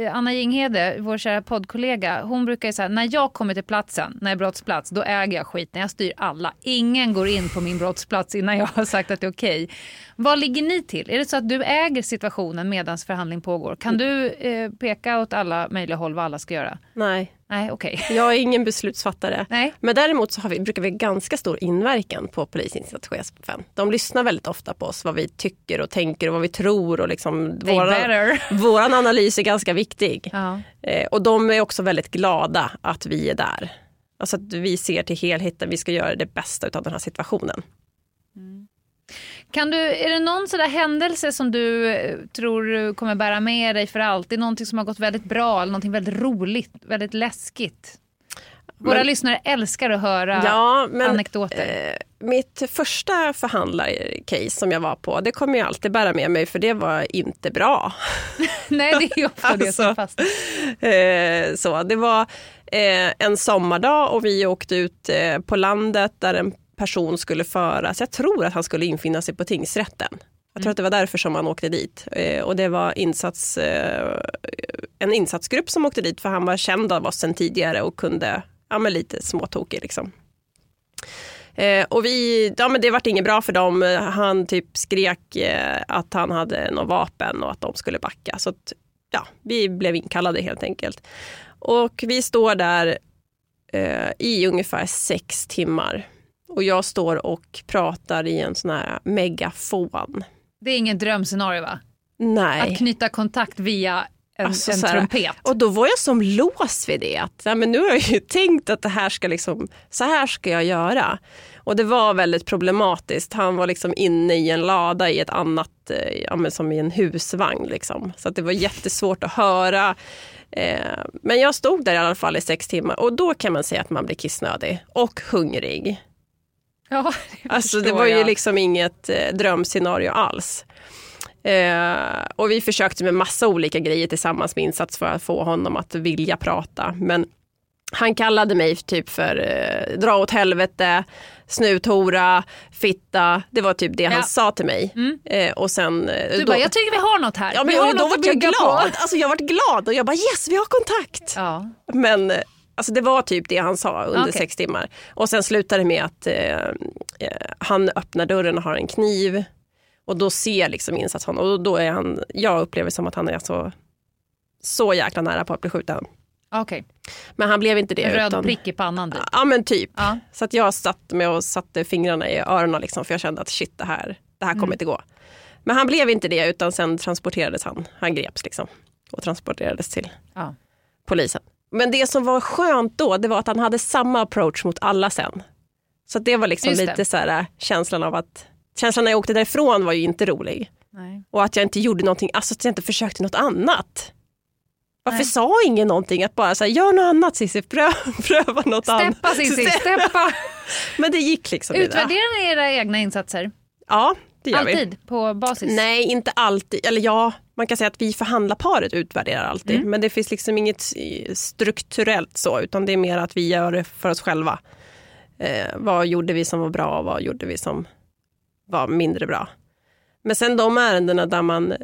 eh, Anna Jinghede, vår kära poddkollega, hon brukar ju säga när jag kommer till platsen, när jag är brottsplats, då äger jag skiten, jag styr alla. Ingen går in på min brottsplats innan jag har sagt att det är okej. Vad ligger ni till? Är det så att du äger situationen medan förhandling pågår? Kan du eh, peka åt alla möjliga håll vad alla ska göra? Nej, Nej, okej. jag är ingen beslutsfattare. Nej. Men däremot så har vi, brukar vi ha ganska stor inverkan på polisinsatschefen. De lyssnar väldigt ofta på oss, vad vi tycker och tänker och vad vi tror. Och liksom, They våran analys är ganska viktig. Ja. Eh, och de är också väldigt glada att vi är där. Alltså att vi ser till helheten, vi ska göra det bästa av den här situationen. Kan du, är det någon sådär händelse som du eh, tror kommer bära med dig för alltid? Någonting som har gått väldigt bra eller någonting väldigt roligt, väldigt läskigt? Våra Men- lyssnare älskar att höra Ja, men, anekdoter. Eh, mitt första förhandlarcase som jag var på, det kommer jag alltid bära med mig för det var inte bra. Nej, det är ofta det som alltså, fastnar. Eh, så, det var eh, en sommardag och vi åkte ut eh, på landet där en person skulle föras. Jag tror att han skulle infinna sig på tingsrätten. Jag tror att det var därför som han åkte dit. Eh, och det var insats, eh, en insatsgrupp som åkte dit för han var känd av oss sedan tidigare och kunde, ja men lite småtokig liksom. Eh, och vi, ja men det vart inget bra för dem. Han typ skrek eh, att han hade något vapen och att de skulle backa. Så att, ja, vi blev inkallade helt enkelt. Och vi står där eh, i ungefär sex timmar. Och jag står och pratar i en sån här megafon Det är ingen drömscenario va? Nej. Att knyta kontakt via en, Alltså, en trumpet. Och då var jag som låst vid det. Att, nej, men nu har jag ju tänkt att det här ska liksom, så här ska jag göra. Och det var väldigt problematiskt. Han var liksom inne i en lada i ett annat, eh, ja, men som i en husvagn. Liksom. Så att det var jättesvårt att höra. Eh, men jag stod där i alla fall i sex timmar och då kan man säga att man blir kissnödig och hungrig. Ja, Alltså det var ju jag. liksom inget eh, drömscenario alls. Eh, och vi försökte med massa olika grejer tillsammans med insats för att få honom att vilja prata. Men han kallade mig typ för eh, dra åt helvete, snuthora, fitta. Det var typ det han Ja. sa till mig. Eh, och sen, eh, Du då, bara, jag tycker vi har något här. ja, men, vi har då var jag glad. på. Alltså, jag var glad och jag bara yes, vi har kontakt. Ja. Men alltså det var typ det han sa under Okej. sex timmar. Och sen slutade det med att eh, eh, han öppnar dörren och har en kniv. Och då ser liksom insats honom. Och då är han, jag upplever som att han är så, så jäkla nära på att bli skjuten. Okej, Men han blev inte det. en röd utan, prick i pannan typ. Ja men typ. Ja. Så att jag satt med och satte fingrarna i öronen liksom, för jag kände att shit det här, det här kommer Mm. inte gå. Men han blev inte det utan sen transporterades han. Han greps liksom. Och transporterades till Ja. polisen. Men det som var skönt då, det var att han hade samma approach mot alla sen. Så det var liksom lite så här, äh, känslan av att, känslan när jag åkte därifrån var ju inte rolig. Nej. Och att jag inte gjorde någonting, alltså att jag inte försökte något annat. Varför Nej. sa ingen någonting? Att bara säga gör något annat Cissi, pröva, pröva något annat. Steppa Cissi, steppa! Men det gick liksom ni era egna insatser? Ja, det gör vi. Alltid på basis? Nej, inte alltid. Eller ja, man kan säga att vi förhandlarparet utvärderar alltid. Mm. Men det finns liksom inget strukturellt så, utan det är mer att vi gör det för oss själva. Eh, vad gjorde vi som var bra och vad gjorde vi som var mindre bra? Men sen de ärendena där man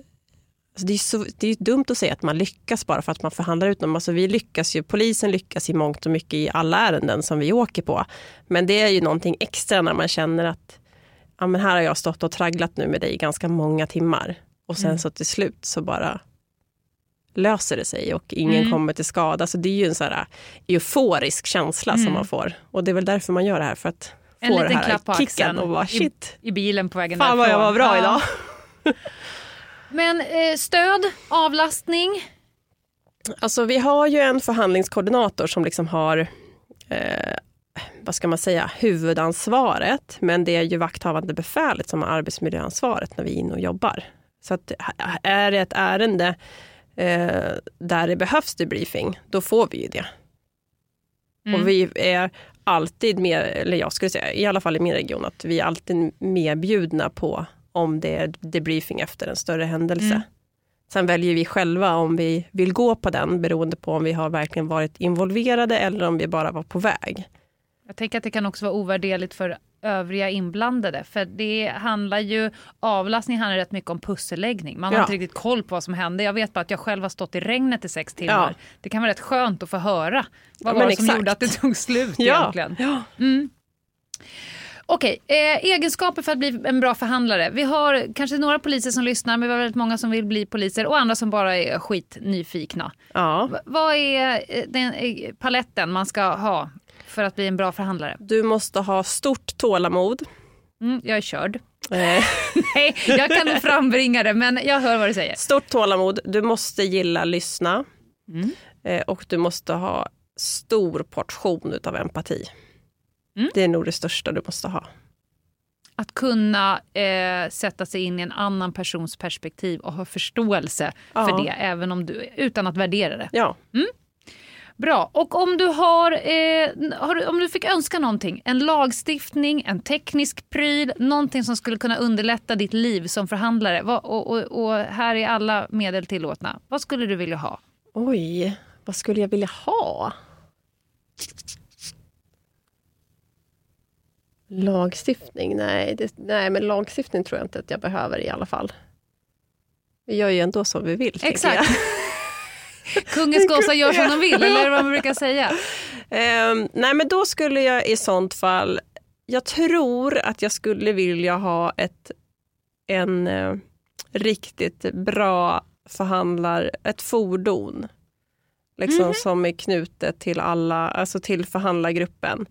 Alltså det, är så, det är dumt att säga att man lyckas bara för att man förhandlar ut dem. Alltså vi lyckas ju, polisen lyckas i mångt och mycket i alla ärenden som vi åker på. Men det är ju någonting extra när man känner att ja, men här har jag stått och tragglat nu med dig i ganska många timmar. Och sen Mm. så till slut så bara löser det sig och ingen Mm. kommer till skada. Så det är ju en så här euforisk känsla som Mm. man får. Och det är väl därför man gör det här, för att En få liten här klapp kicken och bara i- shit, I bilen på vägen fan vad jag därifrån. var bra Ja. idag. Men eh, stöd, avlastning? Alltså vi har ju en förhandlingskoordinator som liksom har eh, vad ska man säga, huvudansvaret. Men det är ju vakthavande befälet som har arbetsmiljöansvaret när vi är inne och jobbar. Så att är det ett ärende eh, där det behövs debriefing, då får vi ju det. Mm. Och vi är alltid med, eller jag skulle säga, i alla fall i min region, att vi är alltid medbjudna på om det är debriefing efter en större händelse. Mm. Sen väljer vi själva om vi vill gå på den beroende på om vi har verkligen varit involverade eller om vi bara var på väg. Jag tänker att det kan också vara ovärderligt för övriga inblandade. För det handlar ju, avlastning handlar rätt mycket om pusselläggning. Man har Ja. inte riktigt koll på vad som hände. Jag vet bara att jag själv har stått i regnet i sex timmar. Ja. Det kan vara rätt skönt att få höra. Vad Ja, var det som exakt. gjorde att det tog slut egentligen? Mm. Okej, eh, egenskaper för att bli en bra förhandlare. Vi har kanske några poliser som lyssnar, men vi har väldigt många som vill bli poliser och andra som bara är skitnyfikna. Ja. V- vad är eh, den eh, paletten man ska ha för att bli en bra förhandlare? Du måste ha stort tålamod. Mm, jag är körd. Eh, Nej, jag kan nog frambringa det, men jag hör vad du säger. stort tålamod. Du måste gilla lyssna. Mm. Eh, och du måste ha stor portion utav empati. Mm. Det är nog det största du måste ha. Att kunna eh, sätta sig in i en annan persons perspektiv och ha förståelse Ja. för det, även om du, utan att värdera det. Ja. Bra. Och om du, har, eh, har, om du fick önska någonting, en lagstiftning, en teknisk pryl, någonting som skulle kunna underlätta ditt liv som förhandlare vad, och, och, och här är alla medel tillåtna. Vad skulle du vilja ha? Oj, vad skulle jag vilja ha? Lagstiftning? Nej, det, nej, men lagstiftning tror jag inte att jag behöver i alla fall. Vi gör ju ändå som vi vill. Exakt. Kungens gossar gör som de vill, eller vad man brukar säga. Ehm, nej, men då skulle jag i sånt fall... Jag tror att jag skulle vilja ha ett en eh, riktigt bra förhandlar, ett fordon. Liksom Mhm. som är knutet till alla, alltså till förhandlargruppen.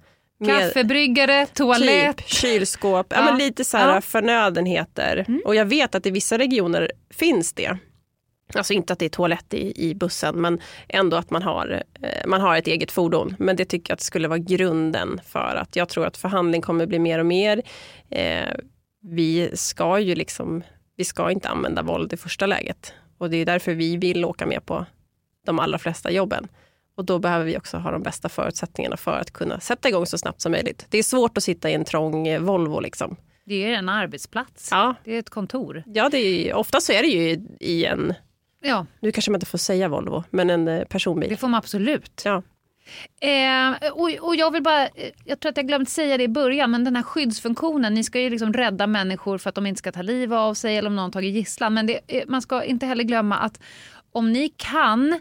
Kaffebryggare, toalett. Typ kylskåp, ja. Ja. men lite så här Ja. förnödenheter. Och jag vet att i vissa regioner finns det. Alltså inte att det är toalett i, i bussen men ändå att man har, eh, man har ett eget fordon. Men det tycker jag att skulle vara grunden för att jag tror att förhandling kommer bli mer och mer. Eh, vi ska ju liksom, vi ska inte använda våld i första läget. Och det är därför vi vill åka med på de allra flesta jobben. Och då behöver vi också ha de bästa förutsättningarna för att kunna sätta igång så snabbt som möjligt. Det är svårt att sitta i en trång eh, Volvo. Liksom. Det är en arbetsplats. Ja, Det är ett kontor. ja det är, ofta så är det ju i, i en, Ja, nu kanske man inte får säga Volvo, men en eh, personbil. det får man absolut. Ja. Eh, och, och jag vill bara, eh, jag tror att jag glömt säga det i början, men den här skyddsfunktionen, ni ska ju liksom rädda människor för att de inte ska ta liv av sig eller om någon tagit gisslan. Men det, eh, man ska inte heller glömma att om ni kan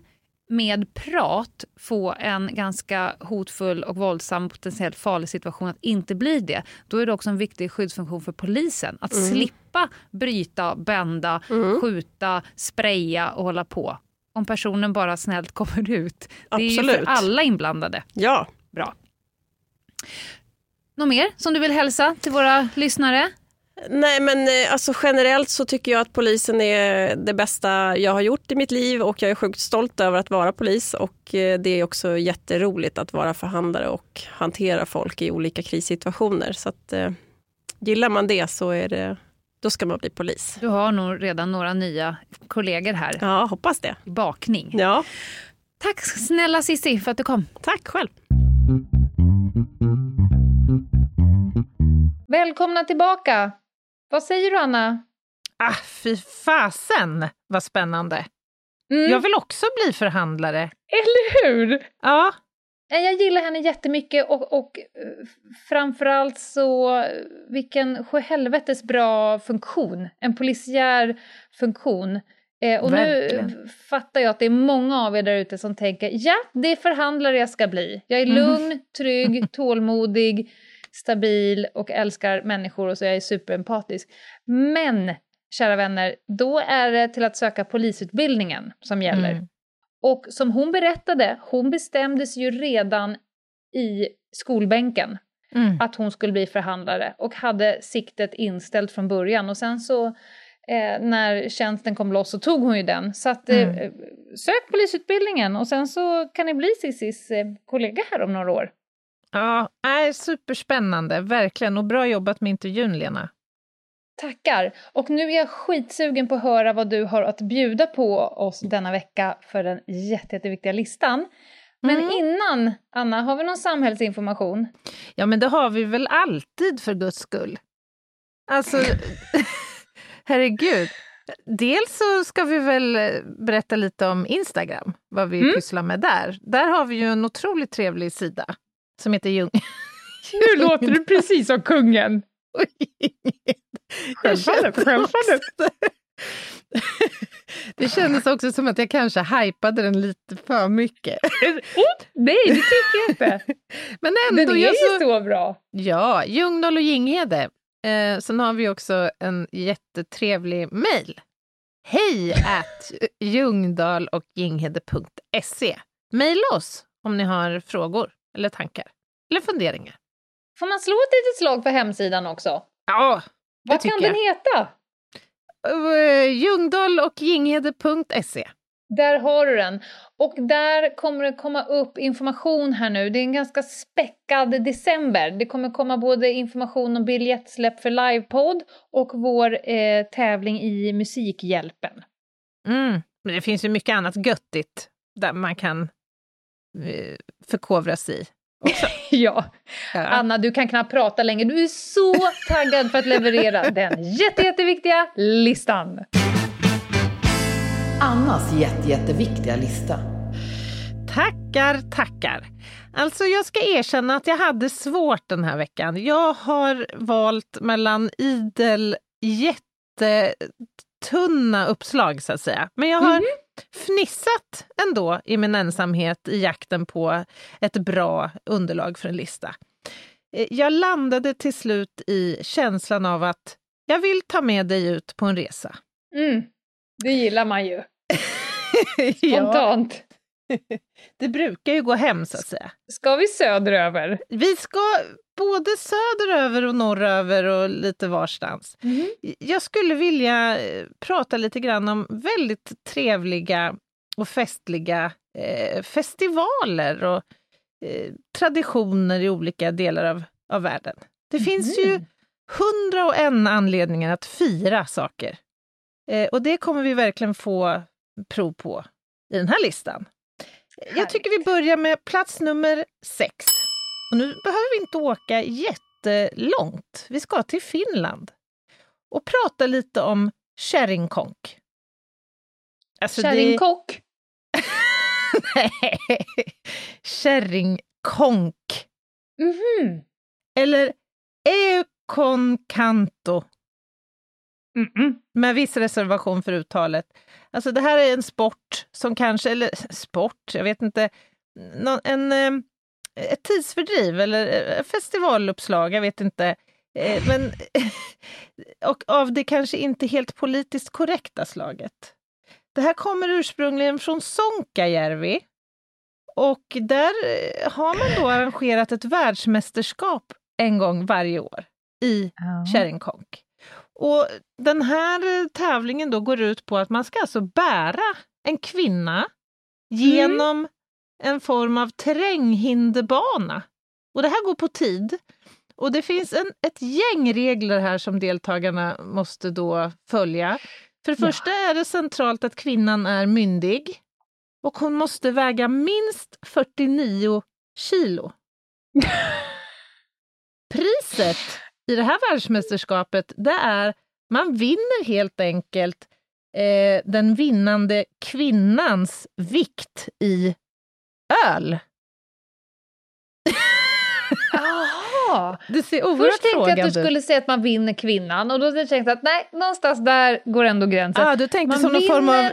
med prat få en ganska hotfull och våldsam potentiellt farlig situation att inte bli det, då är det också en viktig skyddsfunktion för polisen. Att slippa bryta, bända, skjuta, spraya och hålla på. Om personen bara snällt kommer ut. Det är ju Absolut. för alla inblandade. ja, Bra. Något mer som du vill hälsa till våra lyssnare? Nej men eh, alltså generellt så tycker jag att polisen är det bästa jag har gjort i mitt liv och jag är sjukt stolt över att vara polis och eh, det är också jätteroligt att vara förhandlare och hantera folk i olika krissituationer. Så att eh, gillar man det så är det, då ska man bli polis. Du har nog redan några nya kollegor här Ja, hoppas det. i bakning. Ja, Tack snälla Cissi för att du kom. tack själv. Välkomna tillbaka! Vad säger du, Anna? Ah, fy fasen vad spännande. Mm. Jag vill också bli förhandlare. Eller hur? Ja, Jag gillar henne jättemycket och, och eh, framförallt så vilken sjuhelvetes bra funktion. En polisiär funktion. Eh, och nu Verkligen. eh, fattar jag att det är många av er där ute som tänker ja, det är förhandlare jag ska bli. Jag är Mhm. lugn, trygg, tålmodig, stabil och älskar människor och så är jag superempatisk. Men, kära vänner, då är det till att söka polisutbildningen som gäller. Mm. Och som hon berättade, hon bestämdes ju redan i skolbänken Mm. att hon skulle bli förhandlare och hade siktet inställt från början. Och sen så eh, när tjänsten kom loss så tog hon ju den. Så att, eh, Mm. sök polisutbildningen och sen så kan ni bli Cissis eh, kollega här om några år. ja är superspännande, verkligen. Och bra jobbat med intervjun, Lena. Tackar! Och nu är jag skitsugen på att höra vad du har att bjuda på oss denna vecka för den jätte, jätteviktiga listan. Men Mm. innan, Anna, har vi någon samhällsinformation? Ja, men det har vi väl alltid för guds skull. Alltså, herregud. Dels så ska vi väl eh, berätta lite om Instagram, vad vi Mm. pysslar med där. Där har vi ju en otroligt trevlig sida som heter Ljung... Nu låter du precis som kungen! Självfallet, självfallet. Det kändes också som att jag kanske hypade den lite för mycket. Nej, det tycker jag inte. Men Den ändå, är jag ju så... så bra. Ja, Ljungdahl och Ginghede. Eh, sen har vi också en jättetrevlig mejl. Hej at ljungdahl och ginghede.se. Maila oss om ni har frågor eller tankar eller funderingar. Får man slå ett litet slag för hemsidan också? Ja, det Vad kan jag. den heta? Uh, ljungdahl och ginghede.se. Där har du den. Och där kommer det komma upp information här nu. Det är en ganska späckad december. Det kommer komma både information om biljettsläpp för livepodd och vår eh, tävling i Musikhjälpen. Mm. Men det finns ju mycket annat göttigt där man kan eh, förkovra sig ja. Ja. Anna, du kan knappt prata längre. Du är så taggad för att leverera den jätte, jätteviktiga listan. Annas jätte, jätteviktiga lista. Tackar, tackar. Alltså jag ska erkänna att jag hade svårt den här veckan. Jag har valt mellan idel jättetunna uppslag så att säga. Men jag har fnissat ändå i min ensamhet i jakten på ett bra underlag för en lista. Eh, Jag landade till slut i känslan av att jag vill ta med dig ut på en resa. Mm. Det gillar man ju. Spontant. det brukar ju gå hem, så att säga. Ska vi söderöver? Vi ska både söderöver och norröver och lite varstans. Mm. Jag skulle vilja eh, prata lite grann om väldigt trevliga och festliga eh, festivaler och eh, traditioner i olika delar av, av världen. Det finns ju hundra och en anledningar att fira saker. Eh, och det kommer vi verkligen få prov på i den här listan. Jag tycker vi börjar med plats nummer sex. Och nu behöver vi inte åka jättelångt. Vi ska till Finland och prata lite om kärringkonk. Alltså det- Kärringkock? Nej, kärringkonk. Mhm. Eller eukonkanto. Med viss reservation för uttalet. Alltså det här är en sport som kanske, eller sport, jag vet inte, nå- en, eh, ett tidsfördriv eller eh, festivaluppslag, jag vet inte. Eh, Men, och av det kanske inte helt politiskt korrekta slaget. Det här kommer ursprungligen från Sonkajärvi. Och där har man då arrangerat ett världsmästerskap en gång varje år i kärringkonk. Och den här eh, tävlingen då går ut på att man ska alltså bära en kvinna genom en form av terränghinderbana. Och det här går på tid. Och det finns en, ett gäng regler här som deltagarna måste då följa. För det Ja. första är det centralt att kvinnan är myndig och hon måste väga minst 49 kilo. Priset i det här världsmästerskapet det är man vinner helt enkelt eh, den vinnande kvinnans vikt i öl. Jaha! Ser oerhört Först tänkte jag att du skulle säga att man vinner kvinnan och då tänkte jag att nej, någonstans där går ändå gränsen. Ah, du tänkte man som någon form av...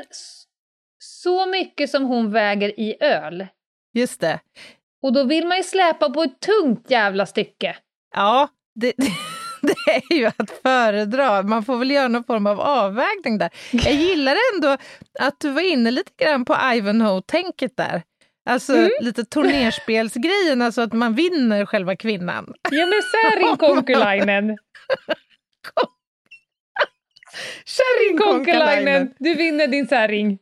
så mycket som hon väger i öl. Just det. Och då vill man ju släpa på ett tungt jävla stycke. Ja, det, det är ju att föredra. Man får väl göra någon form av avvägning där. Jag gillar ändå att du var inne lite grann på Ivanhoe-tänket där. Alltså Mm. lite turnerspelsgrejen, alltså att man vinner själva kvinnan. Ja men Särinkonkulainen! Särinkonkulainen! Du vinner din säring.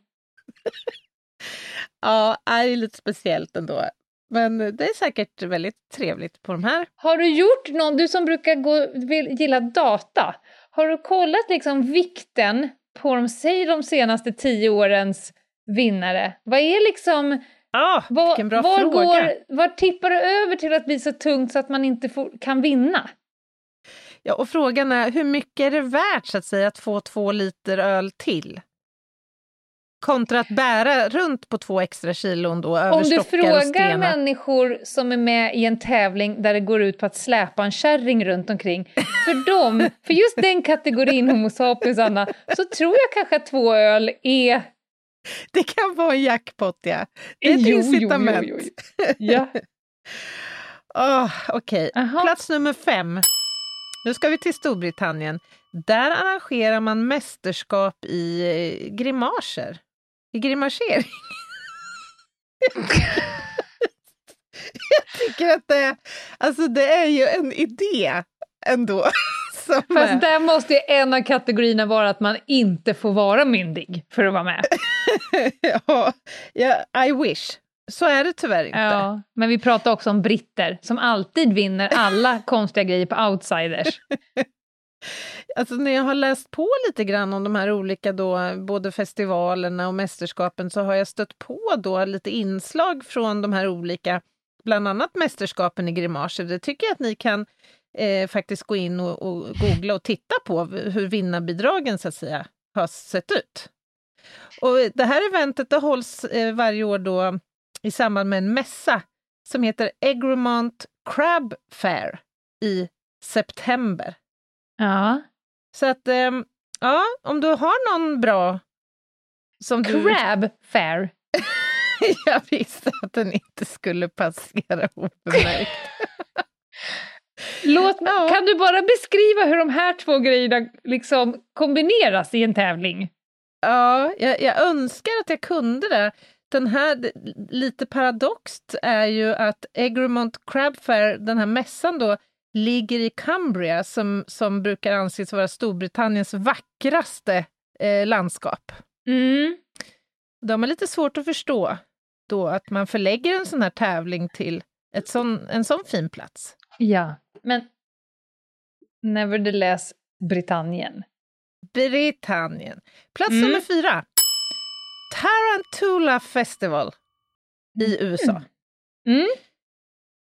Ja, det är lite speciellt ändå. Men det är säkert väldigt trevligt på de här. Har du gjort någon, du som brukar gå, vill, gilla data, har du kollat liksom vikten på de, säg de senaste tio årens vinnare? Vad är liksom, Ah, vad, vilken bra var, fråga. går, var tippar det över till att bli så tungt så att man inte får, kan vinna? Ja, och frågan är hur mycket är det värt så att säga att få två liter öl till? Kontra att bära runt på två extra kilon då över Om du frågar människor som är med i en tävling där det går ut på att släpa en kärring runt omkring, för dem, för just den kategorin Homo sapiens, Anna, så tror jag kanske att två öl är... Det kan vara en jackpot, ja. Det är ett Jo, jo, incitament. jo, jo. Ja. Ah, Okej, plats nummer fem. Nu ska vi till Storbritannien. Där arrangerar man mästerskap i eh, grimaser. I grimasering. Jag tycker att det, alltså det är ju en idé ändå. Som är- Fast där måste ju en av kategorierna vara att man inte får vara myndig för att vara med. ja, ja, I wish. Så är det tyvärr inte. Ja, men vi pratar också om britter som alltid vinner alla konstiga grejer på outsiders. Alltså när jag har läst på lite grann om de här olika då, både festivalerna och mästerskapen så har jag stött på då lite inslag från de här olika, bland annat mästerskapen i grimaser. Det tycker jag att ni kan eh, faktiskt gå in och, och googla och titta på hur vinnarbidragen så att säga har sett ut. Och det här eventet det hålls eh, varje år då i samband med en mässa som heter Egremont Crab Fair i september. Ja. Så att, ehm, ja, om du har någon bra som du... Crab fair. jag visste att den inte skulle passera obemärkt. Låt, Kan du bara beskriva hur de här två grejerna liksom kombineras i en tävling? Ja, jag, jag önskar att jag kunde det. den här, lite paradoxt är ju att Egremont Crab Fair, den här mässan då, ligger i Cumbria som, som brukar anses vara Storbritanniens vackraste eh, landskap. Mm. De har lite svårt att förstå då att man förlägger en sån här tävling till ett sån, en sån fin plats. Ja, men nevertheless Britannien. Britannien. Plats Mm. nummer fyra. Tarantula Festival i USA. Mm.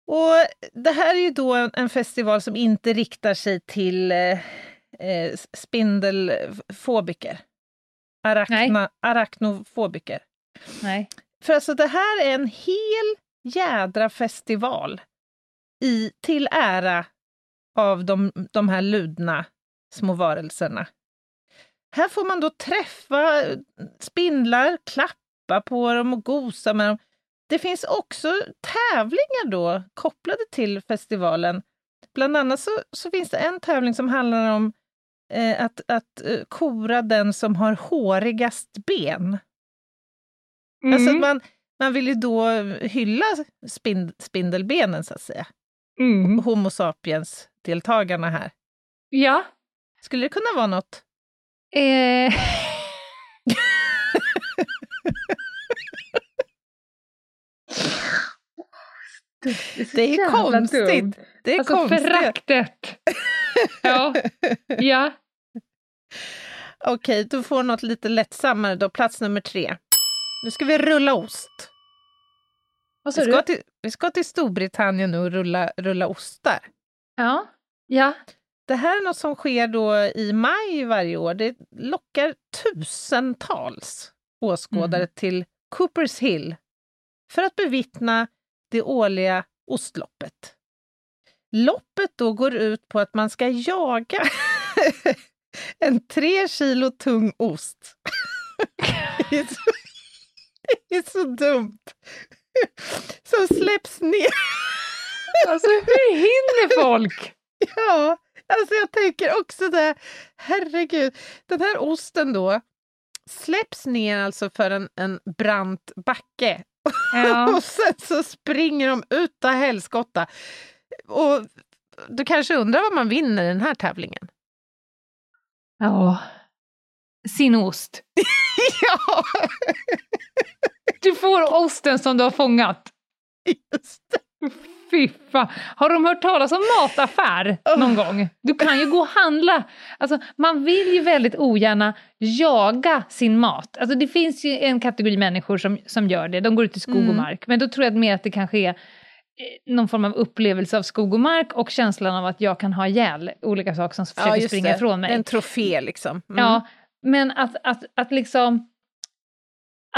Och det här är ju då en, en festival som inte riktar sig till eh, eh, spindelfobiker. Arachna, arachnofobiker. Nej. För alltså det här är en hel jädra festival i, till ära av de, de här ludna små varelserna. Här får man då träffa spindlar, klappa på dem och gosa med dem. Det finns också tävlingar då kopplade till festivalen. Bland annat så, så finns det en tävling som handlar om eh, att, att eh, kora den som har hårigast ben. Alltså att man, man vill ju då hylla spind, spindelbenen, så att säga. Mm. Homo sapiens-deltagarna här. Ja. Skulle det kunna vara något? Eh. Det är jävla konstigt. dumt. Det är alltså konstigt. föraktet. ja. ja. Okej, du får något lite lättsammare då. Plats nummer tre. Nu ska vi rulla ost. Vad sa Vi ska, du? till, vi ska till Storbritannien nu och rulla, rulla ostar. Ja. Ja. Det här är något som sker då i maj varje år. Det lockar tusentals åskådare Mm. till Coopers Hill för att bevittna det årliga ostloppet. Loppet då går ut på att man ska jaga en tre kilo tung ost. Det är så, det är så dumt. Som släpps ner. Alltså hur hinner folk? Ja, alltså jag tänker också det. Herregud, den här osten då släpps ner alltså för en, en brant backe. Ja. och sen så springer de ut av helskotta. Och du kanske undrar vad man vinner i den här tävlingen? Ja. Sin ost. ja, Du får osten som du har fångat. just det. Fy fan. Har de hört talas om mataffär någon gång? Du kan ju gå och handla. Alltså, man vill ju väldigt ogärna jaga sin mat. Alltså, det finns ju en kategori människor som, som gör det. De går ut i skog och Mm. mark. Men då tror jag mer att det kanske är eh, någon form av upplevelse av skog och mark och känslan av att jag kan ha ihjäl olika saker som försöker just springa det. ifrån mig. En trofé liksom. Mm. Ja, men att, att, att liksom...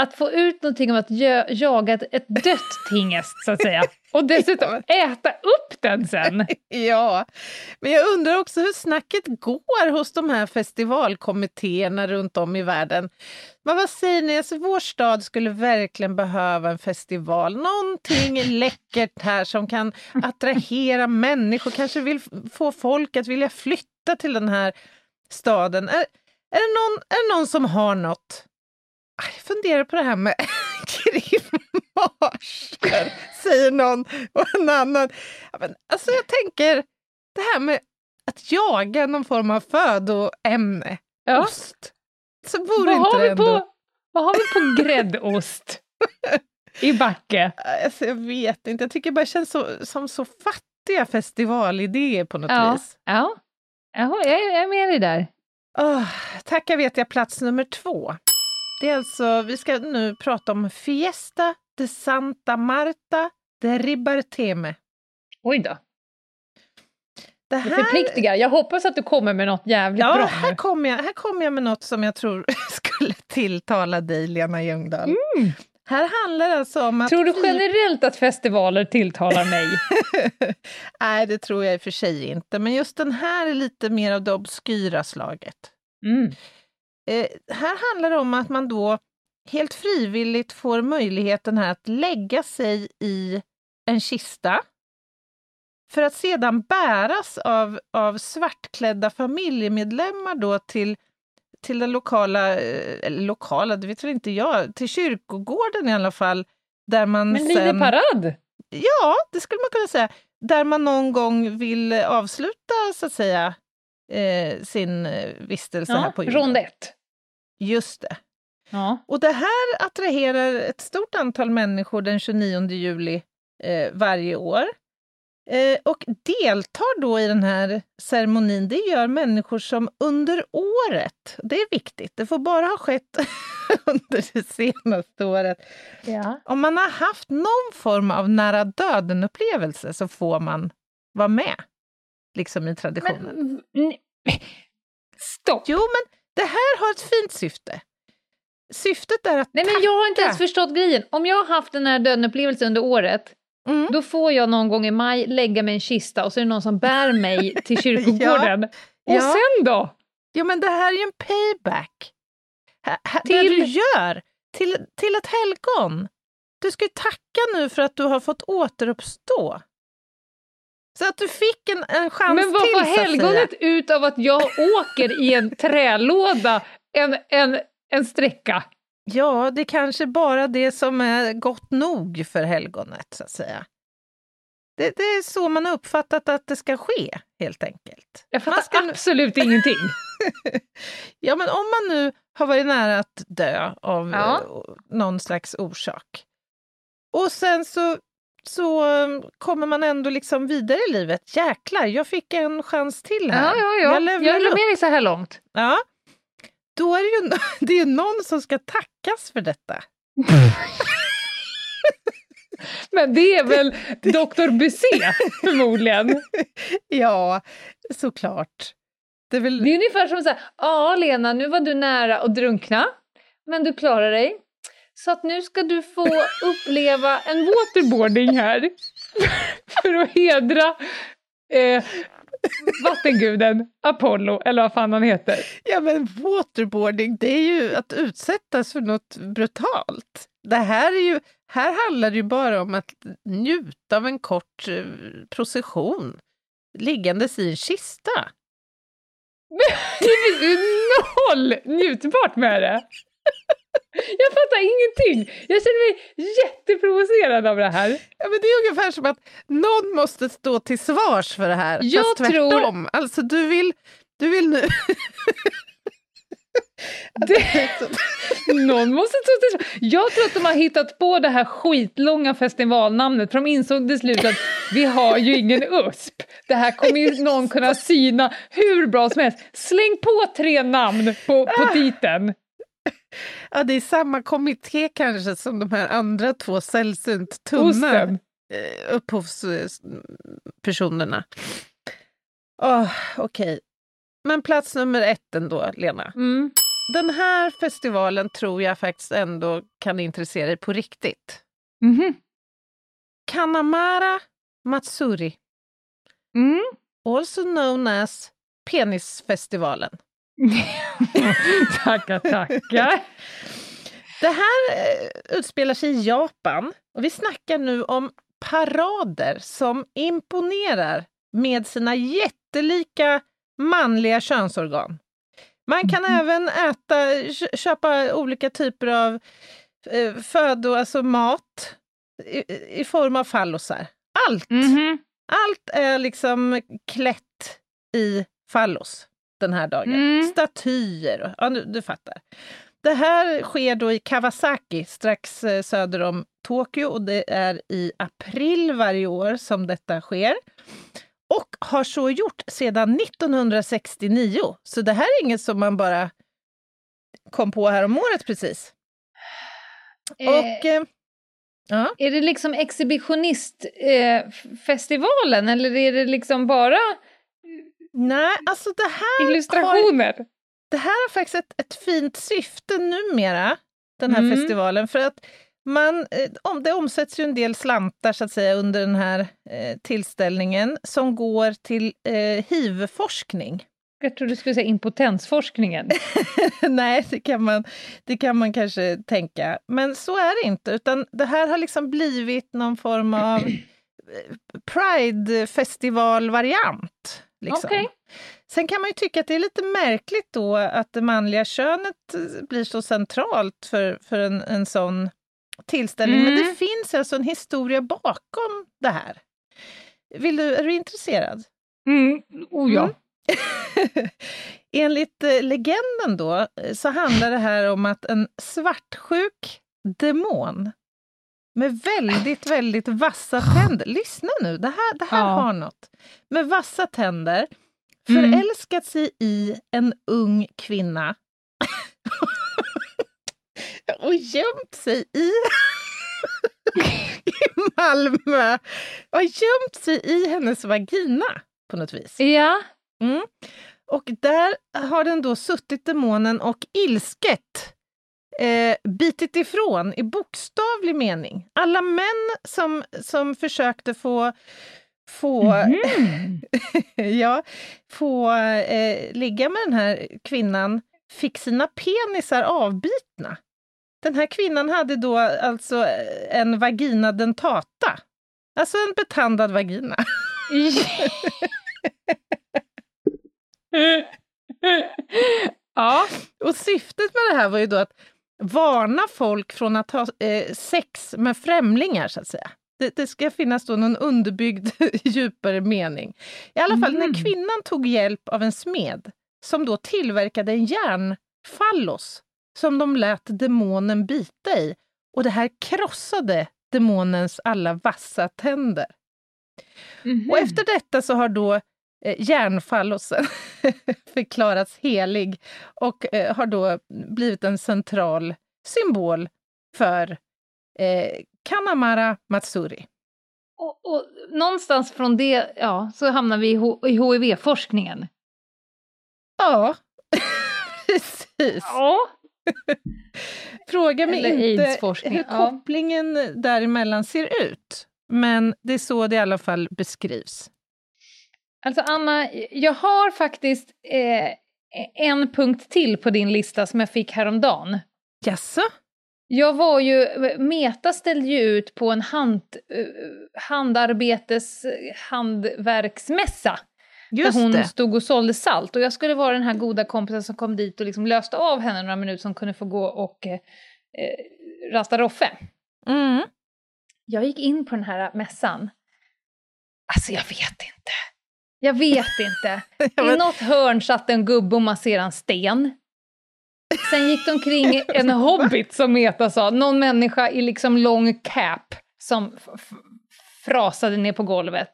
Att få ut någonting av att jö, jaga ett, ett dött tingest, så att säga. Och dessutom äta upp den sen. Ja, men jag undrar också hur snacket går hos de här festivalkommittéerna runt om i världen. Men vad säger ni, alltså, vår stad skulle verkligen behöva en festival. Någonting läckert här som kan attrahera människor, kanske vill få folk att vilja flytta till den här staden. Är, är, det, någon, är det någon som har något? Jag funderar på det här med grimager, säger någon och en annan. Men, alltså jag tänker, det här med att jaga någon form av födoämne, Ja. ost. Så vore Vad inte har, det vi ändå... på, vad har vi på gräddost i Backe? Alltså, jag vet inte, jag tycker det bara känns så, som så fattiga festivalidéer på något Ja. vis. Ja, Jaha, jag, är- jag är med dig där. Oh, tacka vet jag plats nummer två. Det är alltså, vi ska nu prata om Fiesta de Santa Marta de Ribarteme. Oj då. Det Det här, förpliktigar. Jag hoppas att du kommer med något jävligt ja, bra här kommer jag, här kommer jag med något som jag tror skulle tilltala dig, Lena Ljungdahl. Här handlar det alltså om att... Mm. Tror du generellt att festivaler tilltalar mig? Nej, det tror jag i och för sig inte. Men just den här är lite mer av det obskyra slaget. Mm. Eh, här handlar det om att man då helt frivilligt får möjligheten här att lägga sig i en kista för att sedan bäras av, av svartklädda familjemedlemmar då till till den lokala, eh, lokala, det vet väl inte jag, till kyrkogården i alla fall. Där man Men sen, parad? Ja, det skulle man kunna säga. Där man någon gång vill avsluta, så att säga, eh, sin eh, vistelse här Ja, på jorden. rond ett. Just det. Ja. Och det här attraherar ett stort antal människor den 29 juli eh, varje år. Eh, och deltar då i den här ceremonin, det gör människor som under året, det är viktigt, det får bara ha skett under det senaste året. Ja. Om man har haft någon form av nära döden-upplevelse så får man vara med, liksom i traditionen. Men, stopp! Jo, men det här har ett fint syfte. Syftet är att Nej, men jag har inte tacka. ens förstått grejen. Om jag har haft den här döden-upplevelsen under året, Mm. då får jag någon gång i maj lägga mig i en kista och så är det någon som bär mig till kyrkogården. Och Ja. sen då? Ja, men det här är ju en payback. Ha, Det Till- du gör till, till ett helgon. Du ska ju tacka nu för att du har fått återuppstå. Så att du fick en, en chans Men vad till, får helgonet ut av att jag åker i en trälåda en, en, en sträcka? Ja, det är kanske bara det som är gott nog för helgonet, så att säga. Det, det är så man har uppfattat att det ska ske, helt enkelt. Jag Man fattar ska absolut ingenting. Ja, men om man nu har varit nära att dö av Ja. eh, någon slags orsak och sen så, så um, kommer man ändå liksom vidare i livet. Jäklar, jag fick en chans till här. Ja, ja, ja. Jag levlar håller med dig så här långt. Ja. Då är det ju det är någon som ska tackas för detta. Men det är väl Dr. Busé förmodligen. Ja, såklart. Det är väl... Det är ungefär som så här, ja Lena, nu var du nära att drunkna, men du klarar dig. Så att nu ska du få uppleva en waterboarding här. För att hedra eh, vattenguden Apollo, eller vad fan han heter. Ja, men waterboarding, det är ju att utsättas för något brutalt. Det här, är ju, här handlar det ju bara om att njuta av en kort eh, procession liggandes i en kista. Det finns ju noll njutbart med det. Jag fattar ingenting. Jag känner mig jätteprovocerad av det här. Ja, men det är ungefär som att någon måste stå till svars för det här. Jag fast tror- tvärtom. Alltså, du vill, du vill nu... Någon måste ta till Jag tror att de har hittat på det här skitlånga festivalnamnet för de insåg till slut att vi har ju ingen USP. Det här kommer ju någon kunna syna hur bra som helst. Släng på tre namn på, på titeln. Ja, det är samma kommitté kanske som de här andra två sällsynt tunna eh, upphovspersonerna. Oh, Okej. Men plats nummer ett ändå, Lena. Mm. Den här festivalen tror jag faktiskt ändå kan intressera dig på riktigt. Mhm. Kanamara Matsuri, Mm. also known as Penisfestivalen. tackar, tackar. Det här eh, utspelar sig i Japan och vi snackar nu om parader som imponerar med sina jättelika manliga könsorgan. Man kan även äta, kö- köpa olika typer av eh, födo, alltså mat, i, i form av fallosar. Allt! Mhm. Allt är liksom klätt i fallos den här dagen. Mm. Statyer och ja, du, du fattar. Det här sker då i Kawasaki strax eh, söder om Tokyo och det är i april varje år som detta sker. Och har så gjort sedan 1969. Så det här är inget som man bara kom på här om året precis. Och... Eh, ja. Är det liksom exhibitionistfestivalen eh, festivalen, eller är det liksom bara Nej, alltså det här har, illustrationer? det här har faktiskt ett, ett fint syfte numera, den här Mm. festivalen. För att man, eh, om, det omsätts ju en del slantar så att säga under den här eh, tillställningen som går till eh, hiv-forskning. Jag tror du skulle säga impotensforskningen. Nej, det kan, man, det kan man kanske tänka. Men så är det inte, utan det här har liksom blivit någon form av eh, Pride-festival-variant. Liksom. Okej. Sen kan man ju tycka att det är lite märkligt då att det manliga könet blir så centralt för, för en, en sån tillställning. Men Mm. det finns alltså en historia bakom det här. Vill du, är du intresserad? Mm. Oh ja. Enligt eh, legenden då eh, så handlar det här om att en svartsjuk demon med väldigt, väldigt vassa tänder, lyssna nu, det här, det här Ja. har något, med vassa tänder Mm. förälskat sig i en ung kvinna och gömt sig i, i Malmö och gömt sig i hennes vagina på något vis. Ja. Mm. Och där har den då suttit demonen och ilsket eh, bitit ifrån i bokstavlig mening. Alla män som, som försökte få få, Mhm. ja, få eh, ligga med den här kvinnan fick sina penisar avbitna. Den här kvinnan hade då alltså eh, en vagina dentata. Alltså en betandad vagina. ja. Och syftet med det här var ju då att varna folk från att ha eh, sex med främlingar, så att säga. Det, det ska finnas då någon underbyggd djupare mening. I alla fall Mm. när kvinnan tog hjälp av en smed som då tillverkade en järnfallos som de lät demonen bita i. Och det här krossade demonens alla vassa tänder. Mhm. Och efter detta så har då eh, järnfallosen förklarats helig och eh, har då blivit en central symbol för eh, Kanamara Matsuri. Och, och någonstans från det ja, så hamnar vi i, i HIV-forskningen. Ja, precis. Ja. Fråga mig inte hur ja. kopplingen däremellan ser ut. Men det är så det i alla fall beskrivs. Alltså Anna, jag har faktiskt eh, en punkt till på din lista som jag fick häromdagen. Jaså? Jag var ju, Meta ställde ju ut på en hand, eh, handarbetes handverksmässa. Just där hon det. stod och sålde salt. Och jag skulle vara den här goda kompisen som kom dit och liksom löste av henne några minuter som kunde få gå och eh, eh, rasta roffe. Mm. Jag gick in på den här mässan. Alltså jag vet inte. Jag vet inte. I något hörn satt en gubbe och masserade en sten. Sen gick det omkring en hobbit som Meta sa, någon människa i liksom lång cap som frasade ner på golvet.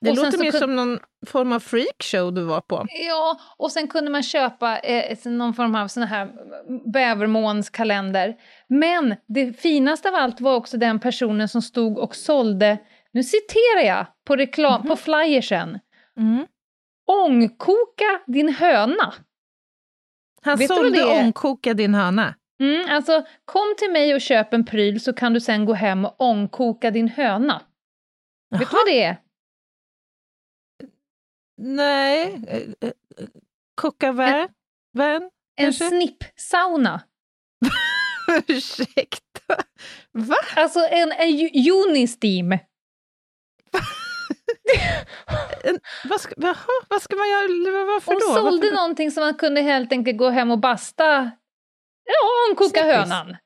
Det Och låter mer kun- som någon form av freakshow du var på. Ja, och sen kunde man köpa eh, någon form av sån här bävermånskalender. Men det finaste av allt var också den personen som stod och sålde, nu citerar jag på reklam, på flyersen, Mm. ångkoka din höna. Han Vet sålde ångkoka din höna. Mm, alltså, kom till mig och köp en pryl så kan du sen gå hem och ångkoka din höna. Vet du vad det är? Nej. Koka vän? En Kanske? snippsauna. Ursäkta. Va? Alltså en, en Unisteam. En, vad, ska, jaha, vad ska man göra? Varför Hon då? sålde Varför någonting som man kunde helt enkelt gå hem och basta. Ja, ångkoka Snippis. hönan.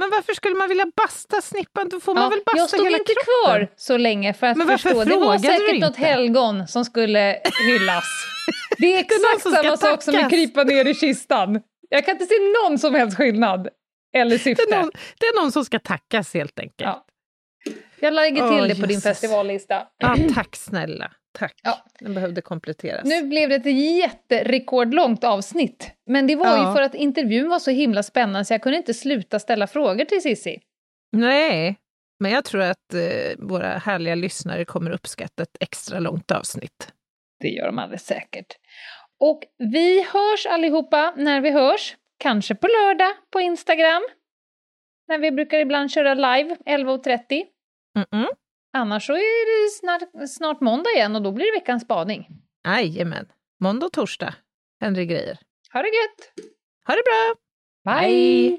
Men varför skulle man vilja basta snippan? Då får man Ja, väl basta jag stod hela inte kroppen? kvar så länge för att Men förstå. Det var du säkert något helgon som skulle hyllas. Det är exakt samma sak som att krypa ner i kistan. Jag kan inte se någon som helst skillnad. Eller syfte. Det är, någon, det är någon som ska tackas helt enkelt. Ja. Jag lägger till Åh, det på din festivallista. Ja, tack snälla. Tack. Ja. Den behövde kompletteras. Nu blev det ett jätterekordlångt avsnitt. Men det var Ja. ju för att intervjun var så himla spännande så jag kunde inte sluta ställa frågor till Sissi. Nej, men jag tror att eh, våra härliga lyssnare kommer uppskatta ett extra långt avsnitt. Det gör de alldeles säkert. Och vi hörs allihopa när vi hörs. Kanske på lördag på Instagram. När vi brukar ibland köra live 11.30. Mm-mm. Annars så är det snart, snart måndag igen och då blir det veckans spaning. Jajamän. Måndag och torsdag händer det grejer. Ha det gött! Ha det bra! Bye! Wow.